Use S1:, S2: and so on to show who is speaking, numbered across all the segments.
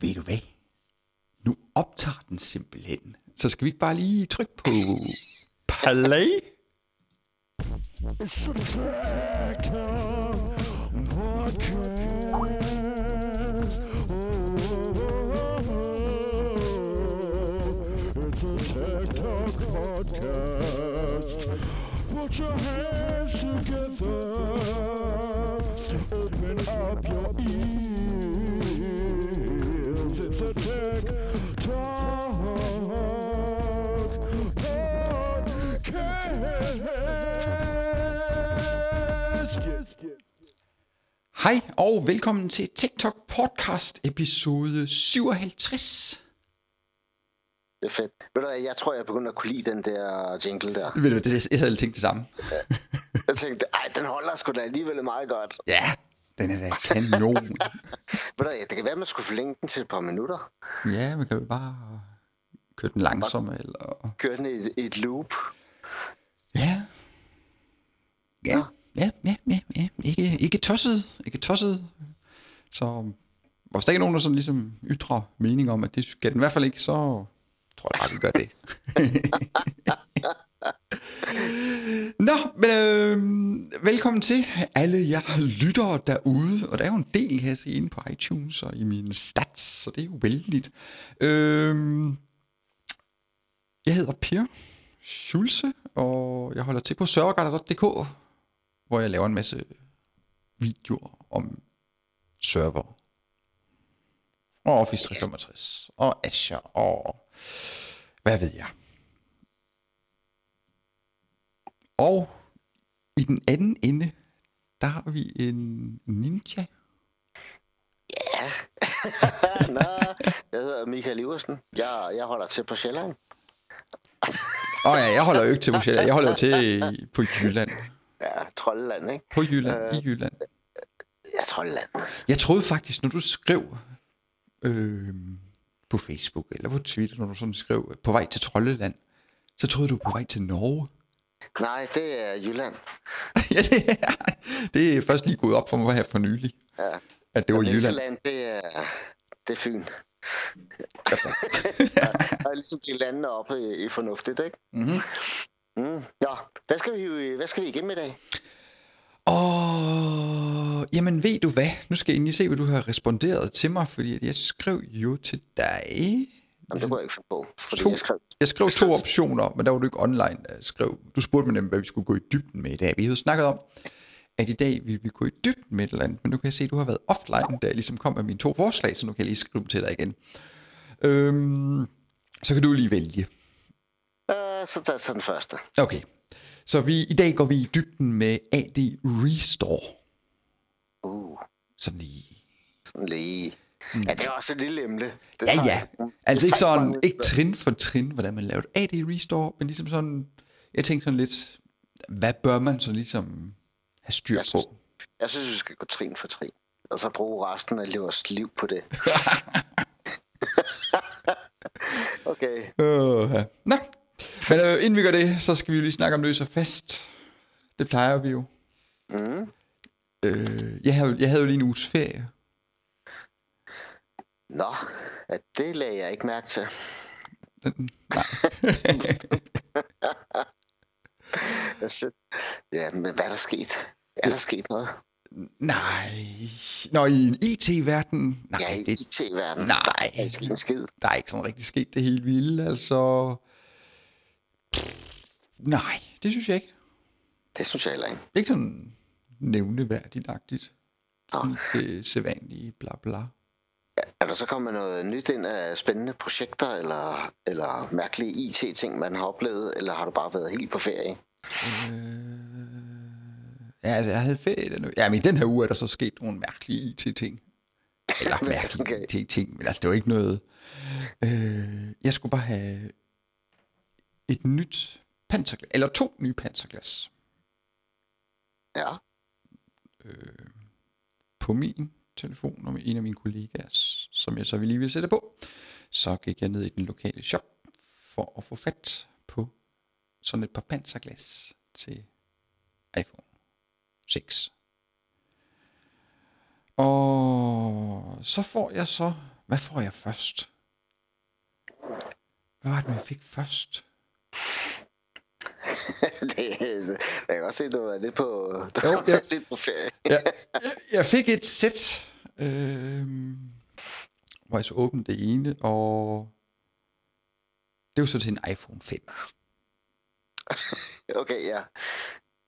S1: ved du hvad? Nu optager den simpelthen. Så skal vi ikke bare lige trykke på play?
S2: Podcast. Put your hands together. Open up your ears.
S1: Hej og velkommen til TikTok podcast episode 57.
S3: Det er fedt. Ved du hvad, jeg tror, jeg begynder at kunne lide den der jingle der.
S1: Ved du hvad, det- jeg havde tænkt det samme.
S3: Jeg tænkte, ej, den holder sgu da alligevel meget godt.
S1: Ja, den er da kanon.
S3: Ved du det kan være, at man skulle forlænge den til et par minutter.
S1: ja, man kan jo bare køre den langsommere, eller...
S3: Køre den i et, et loop.
S1: Ja. Ja, ja, ja, ja, ja. Ikke, ikke tosset, ikke tosset. Så hvis der ikke er nogen, der sådan ligesom ytrer mening om, at det skal den i hvert fald ikke, så tror jeg bare, vi gør det. Nå, men øh, velkommen til alle jer lyttere derude. Og der er jo en del her se, inde på iTunes og i mine stats, så det er jo vældigt. Øh, jeg hedder Per Schulze, og jeg holder til på serverguider.dk, hvor jeg laver en masse videoer om server. Og Office 365, og Azure, og hvad ved jeg. Og i den anden ende, der har vi en ninja.
S3: Ja. Nå, jeg hedder Michael Iversen. Jeg, jeg holder til på Sjælland.
S1: Åh oh ja, jeg holder jo ikke til på Sjælland, jeg holder jo til på Jylland.
S3: Ja, Troldeland, ikke?
S1: På Jylland, i Jylland.
S3: Ja, Troldeland.
S1: Jeg troede faktisk, når du skrev øh, på Facebook eller på Twitter, når du sådan skrev på vej til Troldeland, så troede du på vej til Norge.
S3: Nej, det er Jylland.
S1: ja, det er, det er først lige gået op for mig her for nylig,
S3: Ja.
S1: at det var Jylland.
S3: Vestjylland, det er, det er Fyn. og ligesom de landene oppe i, i fornuftigt, ikke?
S1: Mm-hmm.
S3: Mm. Nå, hvad skal, vi, hvad skal vi igennem i dag?
S1: Og jamen ved du hvad, nu skal jeg lige se, hvad du har responderet til mig, fordi jeg skrev jo til dig.
S3: Jamen, det kunne jeg ikke finde på, fordi
S1: To.
S3: jeg skrev...
S1: Jeg skrev to optioner, men der var du ikke online. Jeg skrev, du spurgte mig nemlig, hvad vi skulle gå i dybden med i dag. Vi havde snakket om, at i dag ville vi gå i dybden med et eller andet, men nu kan jeg se, at du har været offline, da jeg ligesom kom med mine to forslag, så nu kan jeg lige skrive dem til dig igen. Øhm, så kan du lige vælge.
S3: Øh, så tager jeg den første.
S1: Okay, så vi, i dag går vi i dybden med AD Restore.
S3: Uh,
S1: Sådan lige.
S3: sådan lige... Ja, det er også et lille emne. Det
S1: Ja, ja. Altså ikke sådan, ikke trin for trin, hvordan man laver et AD Restore, men ligesom sådan, jeg tænkte sådan lidt, hvad bør man så ligesom have styr
S3: Jeg synes-
S1: på?
S3: Jeg synes, vi skal gå trin for trin. Og så bruge resten af vores liv på det. okay.
S1: Øh, ja. Nå, men øh, inden vi gør det, så skal vi lige snakke om løs og fast. Det plejer vi jo.
S3: Mm.
S1: Øh, jeg, havde, jeg havde jo lige en uges ferie.
S3: Nå, ja, det lagde jeg ikke mærke til.
S1: Nej.
S3: Ja, men hvad er der sket? Er der sket noget?
S1: Nej. Nå, i en IT-verden? Nej,
S3: Ja, i
S1: det,
S3: IT-verdenen.
S1: Nej.
S3: Der er ikke en skid.
S1: der er ikke sådan rigtig sket det helt vilde, altså... Nej, det synes jeg ikke.
S3: Det synes jeg heller ikke.
S1: Ikke sådan nævneværdigt-agtigt.
S3: Nå.
S1: Det sædvanlige bla bla.
S3: Er der så kommet noget nyt ind af spændende projekter, eller, eller mærkelige IT-ting, man har oplevet, eller har du bare været helt på ferie?
S1: Ja, altså, jeg havde ferie den uge. Ja, men i den her uge er der så sket nogle mærkelige IT-ting. Eller mærkelige
S3: Okay.
S1: IT-ting, men altså, det var ikke noget... Øh, jeg skulle bare have et nyt panserglas, eller to nye panserglas
S3: Ja.
S1: på min telefon og med en af mine kollegaer, som jeg så lige vil sætte på. Så gik jeg ned i den lokale shop for at få fat på sådan et par panserglas til iPhone 6. Og så får jeg så Hvad får jeg først? Hvad var det, jeg fik først?
S3: det, jeg kan godt se, du er lidt på, du
S1: Jo, ja.
S3: ja. lidt på ferie.
S1: jeg, jeg- jeg fik et sæt, øh, hvor jeg så åbnede det ene, og det var så til en iPhone 5.
S3: Okay, ja.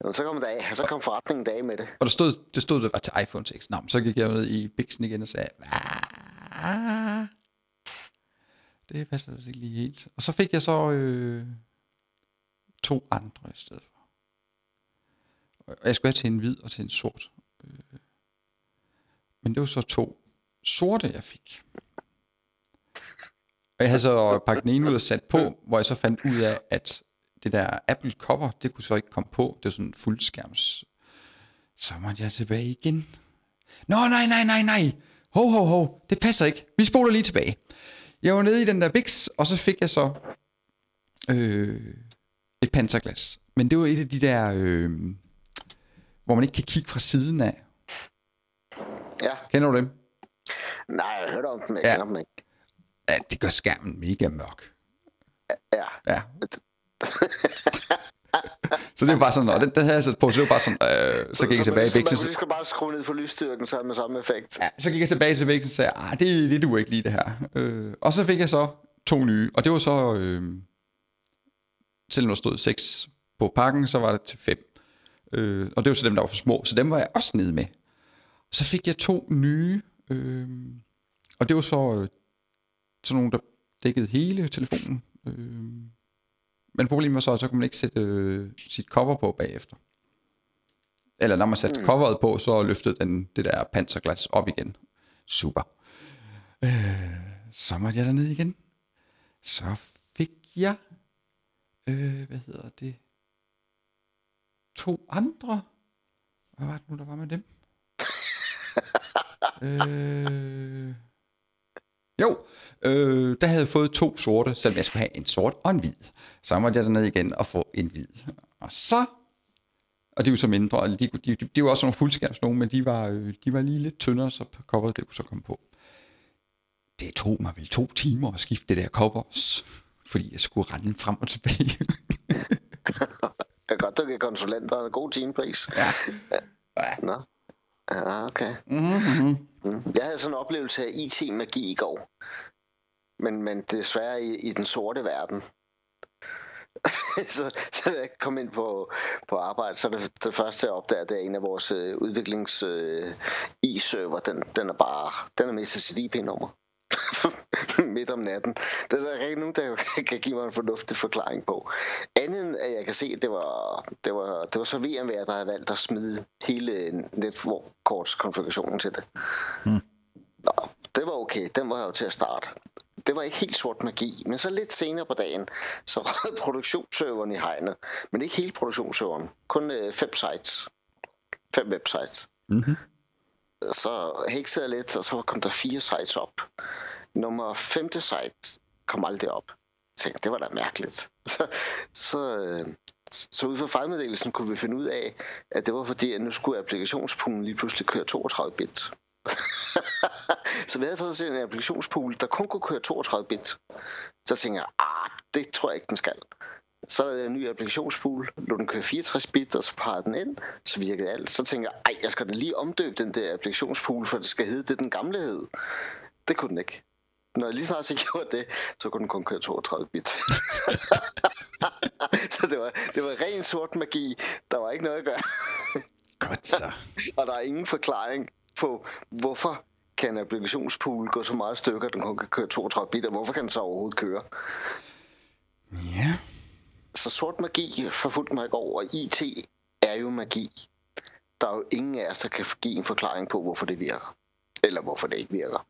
S3: Jamen, så kom, dag, så kom forretningen dag med det.
S1: Og der stod, det stod, det var til iPhone 6. Nå, men så gik jeg ned i Bixen igen og sagde, "Ah, det passer altså ikke lige helt. Og så fik jeg så øh, to andre i stedet for. Og jeg skulle have til en hvid og til en sort. Øh, men det var så to sorte, jeg fik. Og jeg havde så pakket den ene ud og sat på, hvor jeg så fandt ud af, at det der Apple cover, det kunne så ikke komme på. Det var sådan en fuldskærms. Så måtte jeg tilbage igen. Nå, nej, nej, nej, nej. Ho, ho, ho. Det passer ikke. Vi spoler lige tilbage. Jeg var nede i den der Bix, og så fik jeg så øh, et panserglas. Men det var et af de der, øh, hvor man ikke kan kigge fra siden af.
S3: Ja.
S1: Kender du dem?
S3: Nej, jeg har hørt om dem, jeg
S1: ja.
S3: kender dem ikke.
S1: Ja, det gør skærmen mega mørk.
S3: Ja.
S1: Ja. så det var bare sådan, og den, den havde jeg sat på, så det var bare sådan, øh, så gik jeg tilbage i
S3: så,
S1: Bixen.
S3: Man skal bare skrue ned for lysstyrken, så med samme effekt.
S1: Ja, så gik jeg tilbage til væggen og sagde, ah, det, det duer ikke lige det her. Øh, og så fik jeg så to nye, og det var så, øh, selvom der stod seks på pakken, så var det til fem. Øh, og det var så dem, der var for små, så dem var jeg også nede med. Så fik jeg to nye, øh, og det var så øh, sådan nogle, der dækkede hele telefonen. Øh, men problemet var så, at så kunne man ikke sætte øh, sit cover på bagefter. Eller når man satte mm. coveret på, så løftede den det der panserglas op igen. Super. Øh, så måtte jeg derned igen. Så fik jeg, øh, hvad hedder det, to andre. Hvad var det nu, der var med dem? øh, jo, øh, der havde jeg fået to sorte, selvom jeg skulle have en sort og en hvid. Så måtte jeg derned igen og få en hvid. Og så og de er jo så mindre, og de, de, de, de var også nogle fuldskærms nogen, men de var, øh, de var lige lidt tyndere, så coveret det kunne så komme på. Det tog mig vel to timer at skifte det der covers, fordi jeg skulle rende frem og tilbage.
S3: Jeg kan godt, du kan konsulenter en god timepris.
S1: ja. ja.
S3: Nå. Ja, okay.
S1: Mm-hmm.
S3: Mm. Jeg havde sådan en oplevelse af IT-magi i går. Men, men desværre i, i den sorte verden. så, så da jeg kom ind på, på arbejde, så er det, det første jeg opdager, det er en af vores øh, udviklings øh, i-server. Den, den er bare, den er mistet sit IP-nummer. midt om natten. Det er der ikke nogen, der kan give mig en fornuftig forklaring på. Andet end, at jeg kan se, at det var, det var, det var så VMware, der havde valgt at smide hele netkortskonfigurationen til det. Nå, det var okay. Den var jo til at starte. Det var ikke helt sort magi, men så lidt senere på dagen, så rød produktionsserveren i hegnet. Men ikke hele produktionsserveren. Kun øh, fem sites. Fem websites.
S1: Mm-hmm.
S3: Så heksede jeg lidt, og så kom der fire sites op. Nummer femte site kom aldrig op. Jeg tænkte, det var da mærkeligt. Så, så, øh, så ud fra fejlmeddelelsen kunne vi finde ud af, at det var fordi, at nu skulle applikationspoolen lige pludselig køre 32 bit. så vi havde fået set en applikationspool, der kun kunne køre 32 bit. Så tænkte jeg, ah, det tror jeg ikke, den skal. Så lavede jeg en ny applikationspool, lå den køre 64 bit, og så parrede den ind, så virkede alt. Så tænkte jeg, ej, jeg skal da lige omdøbe den der applikationspool, for det skal hedde det, den gamle hed. Det kunne den ikke. Når jeg lige snart jeg gjorde det, så kunne den kun køre 32 bit. så det var, det var ren sort magi. Der var ikke noget at gøre.
S1: Godt så.
S3: og der er ingen forklaring på, hvorfor kan en applikationspool gå så meget stykker, at den kun kan køre 32 bit, og hvorfor kan den så overhovedet køre?
S1: Ja.
S3: Så sort magi forfulgte mig i går, og IT er jo magi. Der er jo ingen af os, der kan give en forklaring på, hvorfor det virker. Eller hvorfor det ikke virker.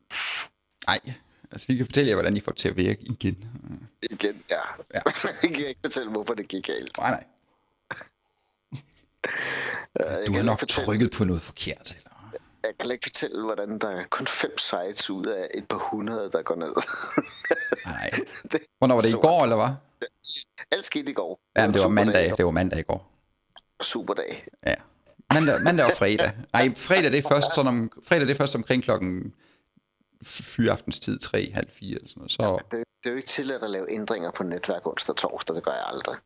S1: Nej, altså vi kan fortælle jer, hvordan I får det til at virke igen.
S3: Igen, ja.
S1: Ja.
S3: Jeg kan ikke fortælle, hvorfor det gik galt.
S1: Nej, nej. Du har nok
S3: fortælle-
S1: trykket på noget forkert, eller?
S3: Jeg kan ikke fortælle, hvordan der er kun fem sites ud af et par hundrede, der går ned.
S1: Nej. Hvornår var det i går, eller hvad?
S3: Alt skete i går.
S1: Ja, men det var mandag. Det var mandag i går.
S3: Superdag.
S1: Ja. Mandag, mandag og fredag. Nej, fredag det er først, sådan om, fredag det er først omkring klokken f- fyraftenstid, 3, halv 4 eller sådan noget. Så,
S3: Det, det er jo ikke tilladt at lave ændringer på netværk onsdag og torsdag. Det gør jeg aldrig.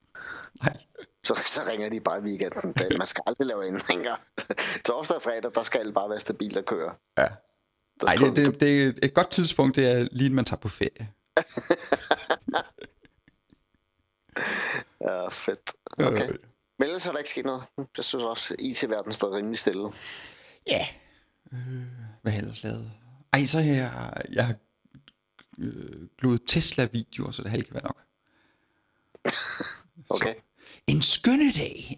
S1: nej.
S3: Så, så ringer de bare i weekenden. Det- Man skal aldrig lave ændringer. Torsdag og fredag, der skal alt bare være stabilt at køre.
S1: Ja. Nej, det, det, det er et godt tidspunkt, det er lige inden man tager på ferie.
S3: Ja, fedt. Okay.
S1: Øh,
S3: Men ellers er der ikke sket noget. Jeg synes også, IT-verdenen står rimelig stille.
S1: Ja. Øh, hvad har ellers lavet? Ej, så har jeg, jeg har øh, Tesla-videoer, så det halv kan være nok.
S3: Okay.
S1: En skønne dag.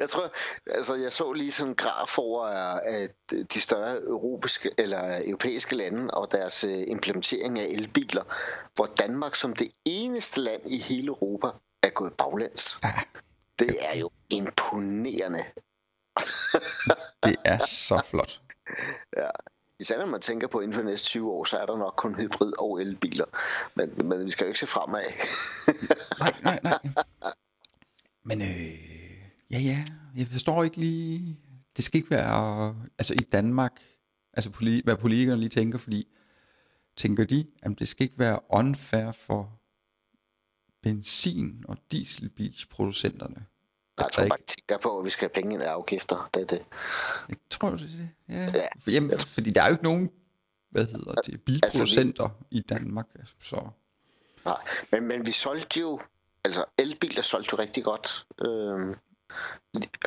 S3: Jeg tror, altså jeg så lige sådan en graf over at de større europæiske, eller europæiske lande og deres øh, implementering af elbiler, hvor Danmark som det eneste land i hele Europa er gået baglæns.
S1: Ja,
S3: Det er jo imponerende.
S1: Det er så flot.
S3: Især når man tænker på, inden for de næste 20 år, så er der nok kun hybrid og elbiler. Men, men vi skal jo ikke se fremad.
S1: Nej, nej, nej. Men øh, ja, ja, jeg forstår ikke lige... Det skal ikke være... Altså i Danmark, altså poli, hvad politikerne lige tænker, fordi tænker de, at det skal ikke være unfair for benzin- og dieselbilsproducenterne.
S3: Jeg
S1: der
S3: tror
S1: ikke-
S3: bare, tænker på, at vi skal have penge ind af afgifter. Det er det.
S1: Jeg tror, det er det. Ja.
S3: Ja.
S1: For, jamen, fordi der er jo ikke nogen, hvad hedder det, bilproducenter i Danmark. altså, Så
S3: Nej, men, men vi solgte jo, altså elbiler solgte jo rigtig godt, øhm,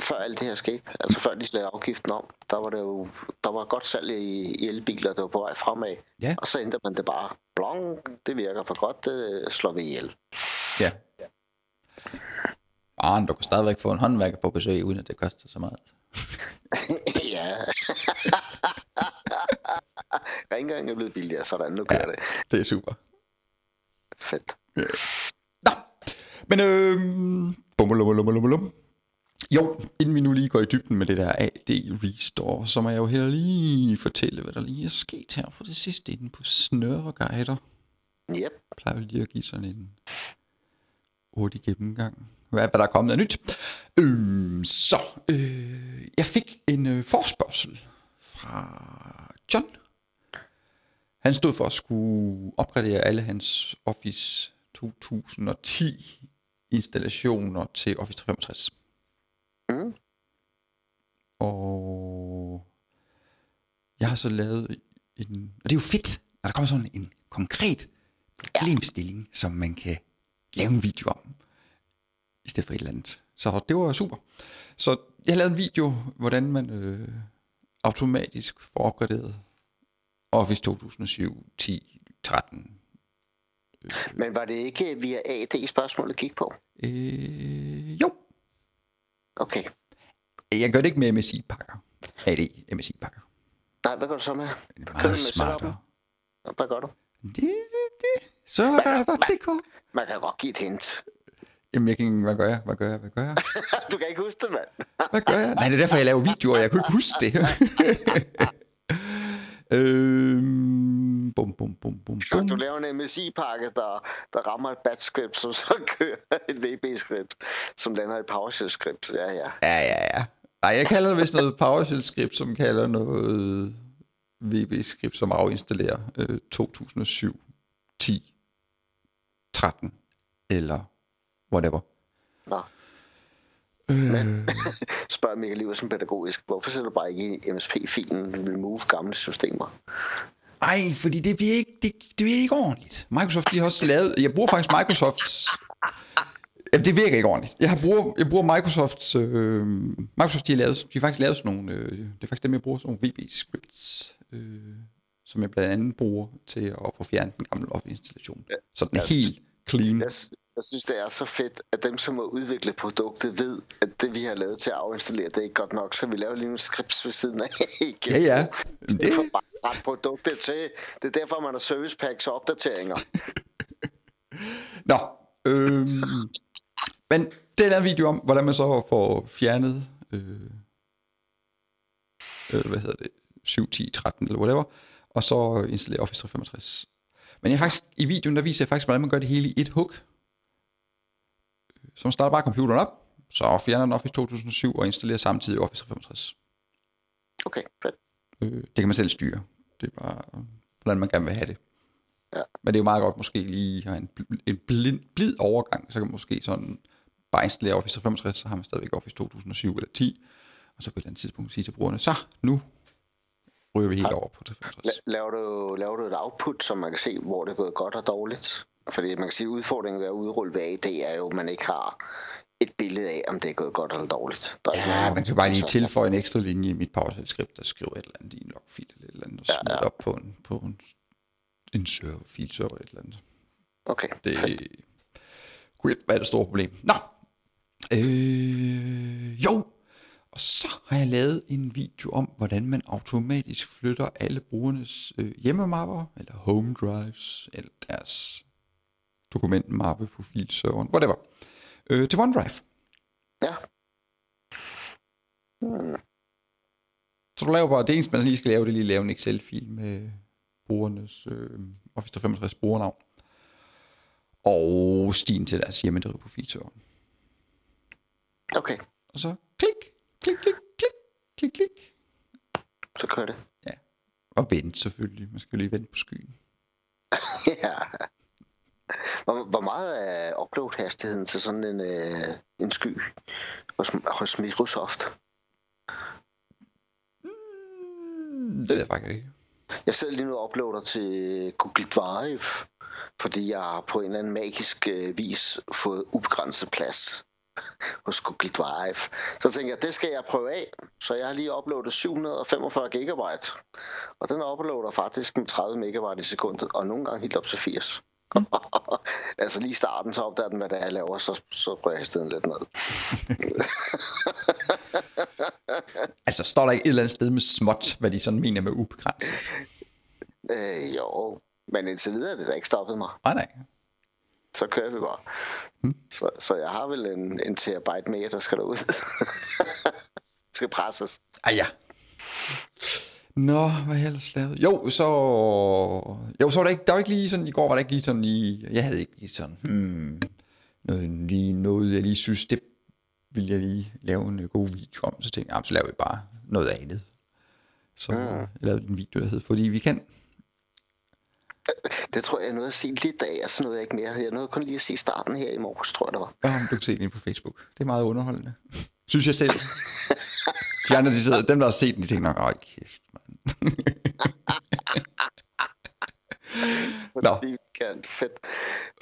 S3: før alt det her skete. Altså før de lavede afgiften om, der var det jo, der var godt salg i, i elbiler, der var på vej fremad.
S1: Ja.
S3: Og så ændrede man det bare, blong, det virker for godt, det slår vi ihjel.
S1: ja. Ah, du kan stadigvæk få en håndværker på besøg, uden at det koster så meget.
S3: ja. Rengøring er blevet billigere, sådan, nu gør ja. det.
S1: Det er super.
S3: Fedt.
S1: Nå, men øh, bum, bum, bum, bum, bum. Jo, inden vi nu lige går i dybden med det der AD Restore, så må jeg jo her lige fortælle, hvad der lige er sket her på det sidste inde på Snøreguider.
S3: Yep.
S1: plejer vi lige at give sådan en hurtig gennemgang. Hvad, hvad der er kommet af nyt. Øh, så, øh, jeg fik en øh, forspørgsel fra John. Han stod for at skulle opgradere alle hans Office 2010 installationer til Office 365.
S3: Mm.
S1: Og jeg har så lavet en... Og det er jo fedt, når der kommer sådan en konkret problemstilling, som man kan lave en video om, i stedet for et eller andet. Så det var super. Så jeg lavede en video, hvordan man øh, automatisk får opgraderet Office 2007, 10, 13.
S3: Men var det ikke via AD spørgsmålet gik på?
S1: Øh, jo,
S3: Okay.
S1: jeg gør det ikke med MSI-pakker. AD MSI-pakker.
S3: Nej, hvad gør du så med?
S1: Det er meget smartere.
S3: Hvad gør du?
S1: Det, det, det. Så er der det kunne.
S3: Man kan godt give et hint.
S1: Jamen, jeg kan, hvad gør jeg? Hvad gør jeg? Hvad gør jeg?
S3: du kan ikke huske det, mand.
S1: Hvad gør jeg? Nej, det er derfor, jeg laver videoer. Jeg kunne ikke huske det. øhm, bum, bum, bum, bum, bum.
S3: Du laver en MSI-pakke, der, der rammer et batch script, som så kører et VB-script, som lander et PowerShell-script. Ja, ja.
S1: Ja, ja, ja. Nej, jeg kalder det vist noget PowerShell-skript, som kalder noget VB-skript, som afinstallerer øh, 2007, 10, 13 eller whatever.
S3: Nå.
S1: Øh,
S3: Spørg Michael Liversen pædagogisk. Hvorfor sætter du bare ikke i MSP-filen remove gamle systemer?
S1: Ej, fordi det bliver ikke, det, det bliver ikke ordentligt. Microsoft, de har også lavet... Jeg bruger faktisk Microsofts... Jamen, det virker ikke ordentligt. Jeg, har bruger, jeg bruger Microsofts... Øh, Microsoft, de har, lavet, de har faktisk lavet sådan nogle... Øh, det er faktisk dem, jeg bruger, sådan nogle VB-scripts, øh, som jeg blandt andet bruger til at få fjernet den gamle Office-installation. Så den er helt clean.
S3: Jeg, jeg synes, det er så fedt, at dem, som har udviklet produktet, ved, at det, vi har lavet til at afinstallere, det er ikke godt nok, så vi laver lige nogle scripts ved siden af. igen.
S1: Ja, ja. Det-
S3: for bare produktet til. Det er derfor, man har service packs og opdateringer.
S1: Nå, øh, men den er en video om, hvordan man så får fjernet, øh, øh, hvad hedder det, 7, 10, 13 eller whatever, og så installere Office 365. Men jeg faktisk, i videoen, der viser jeg faktisk, hvordan man gør det hele i et hug. Så man starter bare computeren op, så fjerner den Office 2007 og installerer samtidig Office 365.
S3: Okay, fedt.
S1: Øh, det kan man selv styre. Det er bare, hvordan man gerne vil have det.
S3: Ja.
S1: Men det er jo meget godt måske lige at have en, en blind, blid overgang, så kan man måske sådan bare installere Office 365, så har man stadigvæk Office 2007 eller 10, og så på et eller andet tidspunkt sige til brugerne, så nu ryger vi helt over på 365.
S3: La- laver, du, laver du et output, så man kan se, hvor det er gået godt og dårligt? Fordi man kan sige, at udfordringen ved at udrulle VAD er jo, at man ikke har et billede af, om det er gået godt eller dårligt. Der er
S1: Ja,
S3: nogen-
S1: man kan bare lige
S3: så-
S1: tilføje en ekstra linje i mit PowerShell-skript, der skriver et eller andet i en logfil eller et eller andet, og
S3: Ja,
S1: smider
S3: ja.
S1: op på en, på en, en server, filserver eller et eller andet.
S3: Okay,
S1: Det kunne ikke være det store problem. Nå, øh, jo, og så har jeg lavet en video om, hvordan man automatisk flytter alle brugernes øh, hjemmemapper, eller home drives, eller deres dokumentmappe på filserveren, whatever, øh, til OneDrive.
S3: Ja. Hmm.
S1: Så du laver bare, det eneste man lige skal lave, det er lige lave en Excel-fil med brugernes øh, Office 365 brugernavn. Og stien til deres på filserveren.
S3: Okay,
S1: Og så klik, klik, klik, klik, klik, klik.
S3: så kører det.
S1: Ja. Og vente selvfølgelig. Man skal jo lige vente på skyen.
S3: ja. Hvor, hvor meget er upload-hastigheden til sådan en, øh, en sky hos, hos Microsoft?
S1: Mm, det ved jeg faktisk ikke.
S3: Jeg sidder lige nu og uploader til Google Drive, fordi jeg har på en eller anden magisk øh, vis fået ubegrænset plads hos Google Drive. Så tænker jeg, det skal jeg prøve af. Så jeg har lige uploadet 745 gigabyte. Og den uploader faktisk med 30 megabyte i sekundet, og nogle gange helt op til 80. altså lige i starten, så opdager den, hvad det er, jeg laver, så, så rører jeg stedet lidt ned.
S1: Altså, står der ikke et eller andet sted med småt, hvad de sådan mener med ubegrænset?
S3: Øh, jo, men indtil videre er det ikke stoppet mig.
S1: Nej, nej.
S3: så kører vi bare.
S1: Hmm.
S3: Så, så jeg har vel en, en terabyte mere, der skal derud. skal presses.
S1: Ah ja. Nå, hvad jeg ellers lavet? Jo, så... Jo, så var der ikke, der var ikke lige sådan... I går var der ikke lige sådan lige... Jeg havde ikke lige sådan... Hmm, noget, lige noget, jeg lige synes, det ville jeg lige lave en øh, god video om. Så tænkte jeg, "Jamen, så laver vi bare noget andet. Så
S3: Mm.
S1: jeg lavede en video, der hed Fordi vi kan.
S3: Det tror jeg, jeg nåede at sige lidt af, og så nåede jeg ikke mere. Jeg nåede kun lige at sige starten her i morges, tror jeg det var.
S1: Ja, du kan se den på Facebook. Det er meget underholdende. Synes jeg selv. De andre, de sidder, dem der har set den, de tænker nok, åh kæft, mand. Nå.
S3: Fordi kan. Fedt,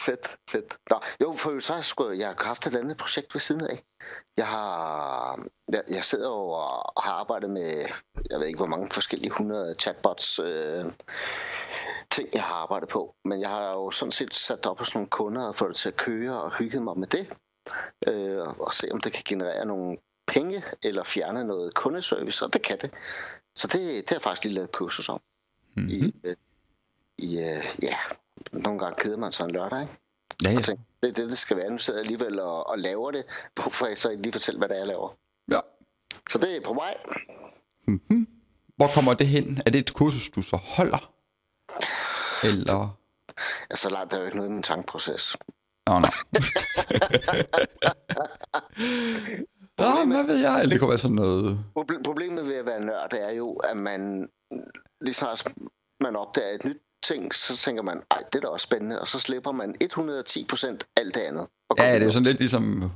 S3: fedt, fedt. Nå, jo, for så har jeg, jeg har haft et andet projekt ved siden af. Jeg har, jeg, jeg sidder jo og har arbejdet med, jeg ved ikke hvor mange forskellige 100 chatbots, øh, ting, jeg har arbejdet på. Men jeg har jo sådan set sat op hos nogle kunder og fået det til at køre og hygget mig med det. Øh, og se, om det kan generere nogle penge eller fjerne noget kundeservice, og det kan det. Så det, det har jeg faktisk lige lavet et kursus om.
S1: Mm-hmm.
S3: I, øh, i øh, ja, nogle gange keder man sig en lørdag, ikke?
S1: Ja, ja.
S3: Tænker, det er det, det skal være. Nu sidder jeg alligevel og, og laver det. Hvorfor jeg så ikke lige fortælle, hvad det er, jeg laver?
S1: ja.
S3: Så det er på vej.
S1: Mm-hmm. Hvor kommer det hen? Er det et kursus, du så holder? Eller...
S3: Altså, så langt er jo ikke noget i min tankeproces.
S1: Nå, nej. Nå, hvad ved jeg? Eller det kunne være sådan noget...
S3: Proble- Problemet ved at være nørd er jo, at man lige snart man opdager et nyt ting, så tænker man, ej, det er da også spændende, og så slipper man 110 procent alt det andet.
S1: Ja, det er
S3: videre.
S1: sådan lidt ligesom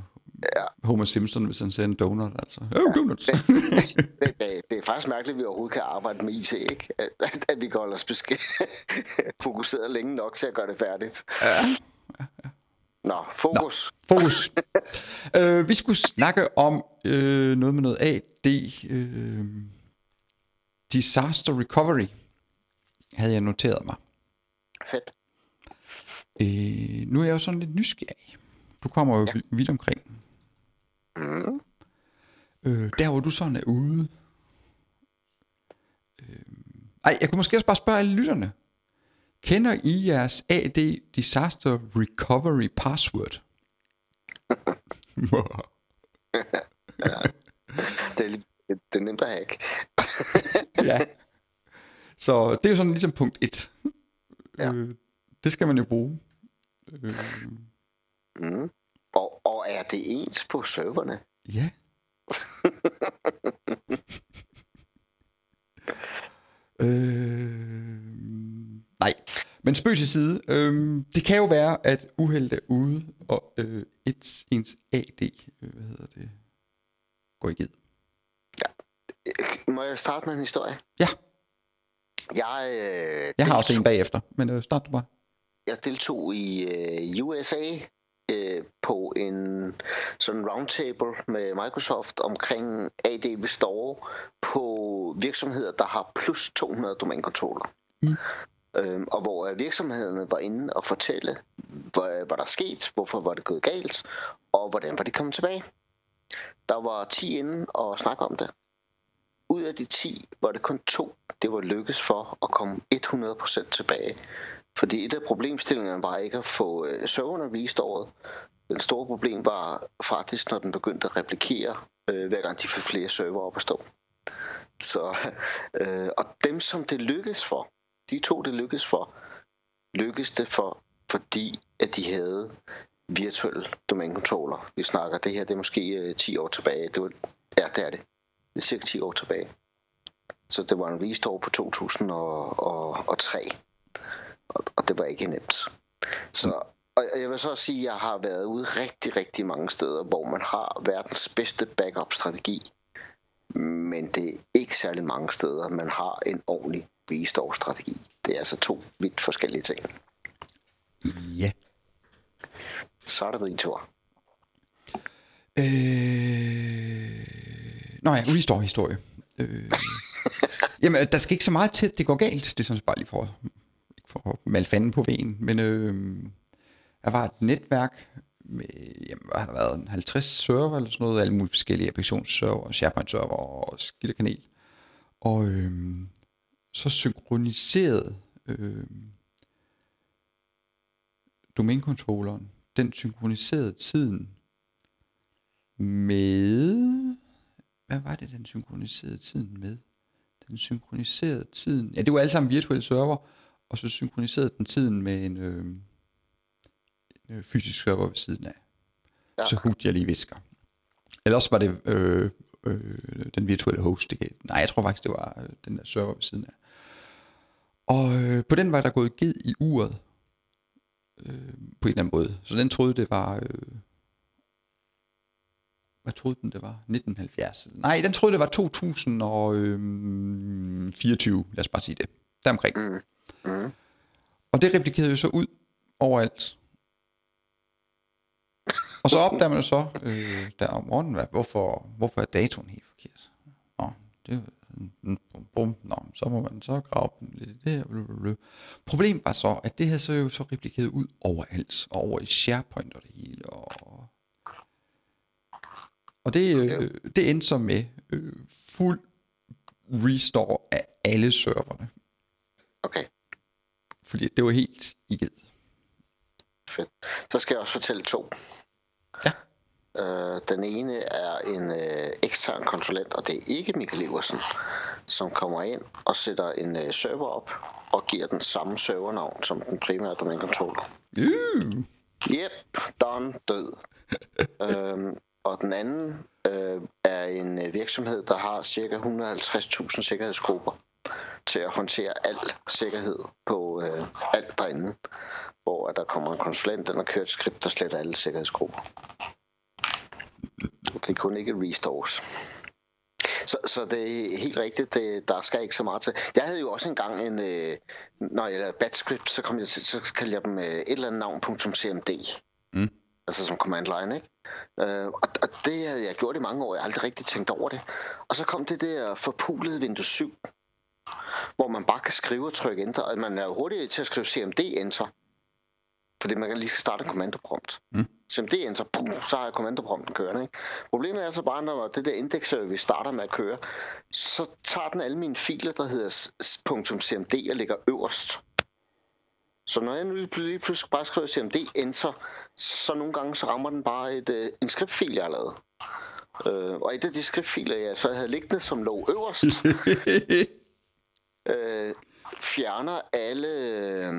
S3: Ja.
S1: Homer Simpson, hvis han ser en donut, altså. Oh, donuts.
S3: det, det, det er faktisk mærkeligt, at vi overhovedet kan arbejde med IT, ikke? At, at, vi kan holde os besk- fokuseret længe nok til at gøre det færdigt.
S1: Ja.
S3: Nå, fokus.
S1: Fokus. øh, vi skulle snakke om øh, noget med noget AD. Øh, disaster recovery havde jeg noteret mig.
S3: Fedt.
S1: Øh, nu er jeg jo sådan lidt nysgerrig. Du kommer jo ja. vidt omkring.
S3: Mm.
S1: Øh, der hvor du sådan er ude. Øh, ej, jeg kunne måske også bare spørge alle lytterne. Kender I jeres AD Disaster Recovery Password?
S3: Det, er, det, er nemt at hacke.
S1: ja. Så det er jo sådan ligesom punkt 1.
S3: Ja.
S1: Øh, det skal man jo bruge. Øh,
S3: Mm. Og, og er det ens på serverne?
S1: ja. Øh, nej, men spøg til side. Øh, det kan jo være, at uheldet er ude, og øh, et, ens AD, øh, hvad hedder det, går i ged.
S3: Må jeg starte med en historie?
S1: Ja,
S3: Jeg, øh,
S1: jeg har også
S3: deltog-
S1: en bagefter, men øh, start du bare.
S3: jeg deltog i øh, USA øh, på en sådan roundtable med Microsoft omkring AD Restore på virksomheder, der har plus 200 domænekontroller.
S1: Mm
S3: øh, og hvor øh, virksomhederne var inde og fortælle, hvad, hvad der skete, sket, hvorfor var det gået galt, og hvordan var det kommet tilbage. Der var 10 inde og snakke om det. Ud af de 10 var det kun to, det var lykkes for at komme 100% tilbage. Fordi et af problemstillingerne var ikke at få øh, serverne vist året. Den store problem var faktisk, når den begyndte at replikere, øh, hver gang de fik flere server op at stå. Så, øh, og dem, som det lykkedes for, de to, det lykkedes for, lykkedes det for, fordi at de havde virtuelle domænekontroller. Vi snakker, det her det er måske øh, 10 år tilbage. Det var, ja, det er det. Det er cirka 10 år tilbage. Så det var en restore på 2003. Og, og det var ikke nemt. Så, og jeg vil så også sige, at jeg har været ude rigtig, rigtig mange steder, hvor man har verdens bedste backup-strategi. Men det er ikke særlig mange steder, man har en ordentlig restore-strategi. Det er altså to vidt forskellige ting.
S1: Ja.
S3: Så er det din tur.
S1: Øh... Nå ja, restore historie. Øh... Jamen, der skal ikke så meget til, det går galt. Det er sådan bare lige for, ikke for at male fanden på vejen. Men øh... der var et netværk med, jamen, hvad har der været, en 50 server eller sådan noget, alle mulige forskellige applikationsserver, SharePoint-server og skilderkanal. Og øh... så synkroniseret øh... domænekontrolleren, den synkroniserede tiden med... Hvad var det, den synkroniserede tiden med? Den synkroniserede tiden... Ja, det var alle sammen virtuelle server, og så synkroniserede den tiden med en, øh, en øh, fysisk server ved siden af. Ja. Så hugte jeg lige visker. Ellers var det øh, øh, den virtuelle host. Det gav. Nej, jeg tror faktisk, det var øh, den der server ved siden af. Og øh, på den var der gået ged i uret. Øh, på en eller anden måde. Så den troede, det var... Øh, hvad troede den, det var? 1970? Nej, den troede, det var 2024. Lad os bare sige det. Deromkring.
S3: Mm. Mm.
S1: Og det replikerede jo så ud overalt. Og så opdager man jo så øh, der om morgenen, hvad, hvorfor, hvorfor er datoen helt forkert. Nå, det bum, bum, Nå, så må man så grave den lidt i det her. blablabla. Problemet var så, at det her så jo så replikeret ud overalt, og over i SharePoint og det hele. Og, og det, øh, det endte så med øh, fuld restore af alle serverne.
S3: Okay,
S1: Fordi det var helt i
S3: fedt. Så skal jeg også fortælle to. Øh, den ene er en øh, ekstern konsulent, og det er ikke Michael Iversen, som kommer ind og sætter en øh, server op og giver den samme servernavn som den primære.
S1: Uh.
S3: Yep, done, død. øhm, og den anden øh, er en virksomhed, der har ca. 150.000 sikkerhedsgrupper til at håndtere al sikkerhed på øh, alt derinde. Hvor at der kommer en konsulent, den har kørt et skript, der sletter alle sikkerhedsgrupper. Det kunne ikke restores. Så, så det er helt rigtigt, det, der skal ikke så meget til. Jeg havde jo også engang en, øh, når jeg lavede batch script, så, kom jeg til, så kaldte jeg dem øh, et eller andet navn, .cmd.
S1: Mm.
S3: Altså som command line, ikke? Øh, og, og det havde jeg gjort i mange år, jeg har aldrig rigtig tænkt over det. Og så kom det der forpulede Windows 7, hvor man bare kan skrive og trykke enter, og man er jo hurtig til at skrive cmd enter, fordi man kan lige skal starte en kommandoprompt.
S1: Mm.
S3: CMD enter, boom, så har jeg kommandoprompten kørende. Ikke? Problemet er så bare, når det der indexservice starter med at køre, så tager den alle mine filer, der hedder .cmd og ligger øverst. Så når jeg nu lige pl- lige pludselig bare skriver cmd enter, så nogle gange så rammer den bare et, øh, en skriftfil, jeg har lavet. Øh, og et af de skriftfiler, jeg så havde liggende, som lå øverst, øh, fjerner alle øh,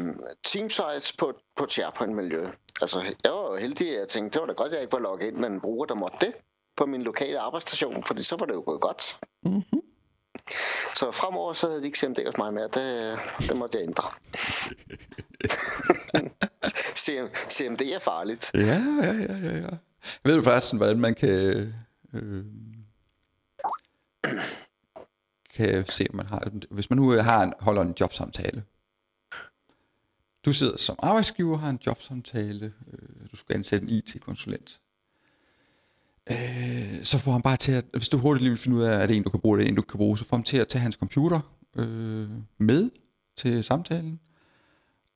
S3: teamsites på, på et SharePoint-miljø. Altså, jeg var jo heldig, at jeg tænkte, det var da godt, at jeg ikke var logget ind med en bruger, der måtte det på min lokale arbejdsstation, fordi så var det jo gået godt.
S1: Mhm.
S3: Så fremover så havde de ikke CMD hos mig mere. Det, det måtte jeg ændre. CM, CMD er farligt.
S1: Ja, ja, ja, ja, ja. Ved du forresten, hvordan man kan, øh, kan se, om man har... Hvis man nu øh, har en, holder en jobsamtale. Du sidder som arbejdsgiver har en jobsamtale. Øh, du skal ansætte en IT-konsulent. Øh, så får han bare til at... Hvis du hurtigt lige vil finde ud af, at det er en, du kan bruge, det er en, du kan bruge, så får han til at tage hans computer øh, med til samtalen.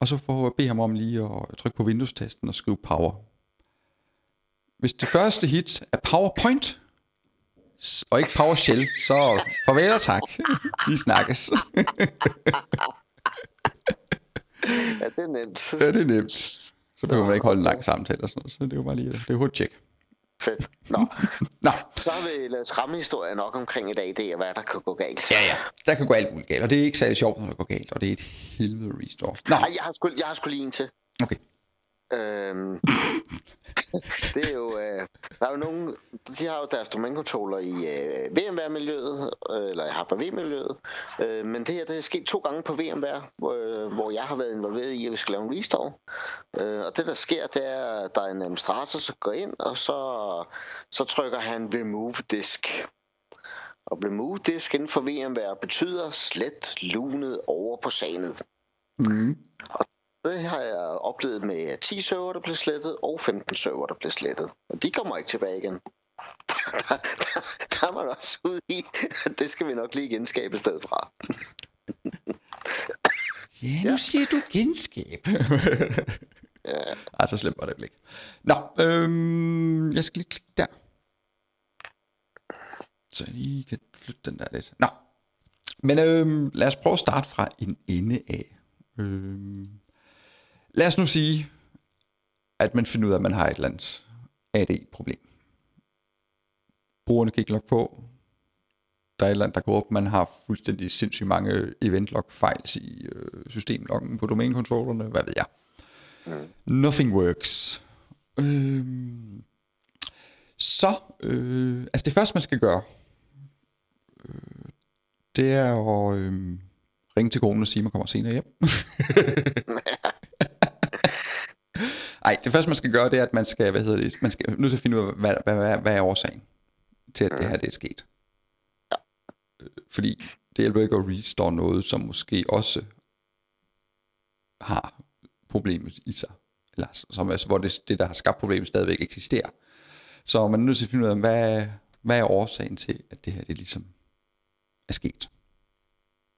S1: Og så får jeg bede ham om lige at trykke på Windows-tasten og skrive power. Hvis det første hit er PowerPoint, og ikke PowerShell, så farvel og tak. Vi snakkes.
S3: Ja, det er nemt.
S1: ja, det er nemt. Så behøver man ikke holde en lang samtale og sådan noget. Så det er jo bare lige det er hurtigt tjek.
S3: Fedt. Nå,
S1: Nå,
S3: så har vi lavet skræmmehistorier nok omkring i dag. Det er, hvad der kan gå galt.
S1: ja, ja. Der kan gå alt muligt galt, og det er ikke særlig sjovt, når det går galt, og det er et helvede restore. Nå,
S3: Ej, jeg har sgu, jeg har sgu lige en til.
S1: okay.
S3: Øhm, det er jo, øh, der er jo nogen, de har jo deres domænekontroller i øh, VMware-miljøet, øh, eller Hyper-V-miljøet, øh, men det her, det er sket to gange på VMware, hvor, øh, hvor jeg har været involveret i, at vi skal lave en restore. Øh, og det der sker, det er, at der er en administrator, som går ind, og så, så trykker han remove disk. Og remove disk inden for VMware betyder slet lunet over på sanet.
S1: Mm.
S3: Det har jeg oplevet med 10 server, der blev slettet, og 15 server, der blev slettet. Og de kommer ikke tilbage igen. der, der, der er man også ude i, det skal vi nok lige genskabe i stedet fra.
S1: Ja, nu siger du genskab.
S3: Ja,
S1: Ej, så slemt var det ikke. Nå, øhm, jeg skal lige klikke der. Så jeg lige kan flytte den der lidt. Nå, men øhm, lad os prøve at starte fra en ende af. Øhm, lad os nu sige, at man finder ud af, at man har et eller andet AD-problem. Brugerne kan ikke logge på. Der er et eller andet, der går op. Man har fuldstændig sindssygt mange event-log-files i øh, systemloggen på domænekontrollerne. Hvad ved jeg. Nothing works. Øhm, så, øh, altså det første, man skal gøre, øh, det er at øh, ringe til konen og sige, at man kommer senere hjem. Ej, det første, man skal gøre, det er, at man skal, hvad hedder det, man skal nødt til at finde ud af, hvad, hvad, hvad, hvad er årsagen til, at det her det er sket. Øh, Fordi det hjælper ikke at restore noget, som måske også har problemet i sig. Eller som, altså, hvor det, det, der har skabt problemet, stadigvæk eksisterer. Så man er nødt til at finde ud af, hvad, hvad er årsagen til, at det her det ligesom er sket.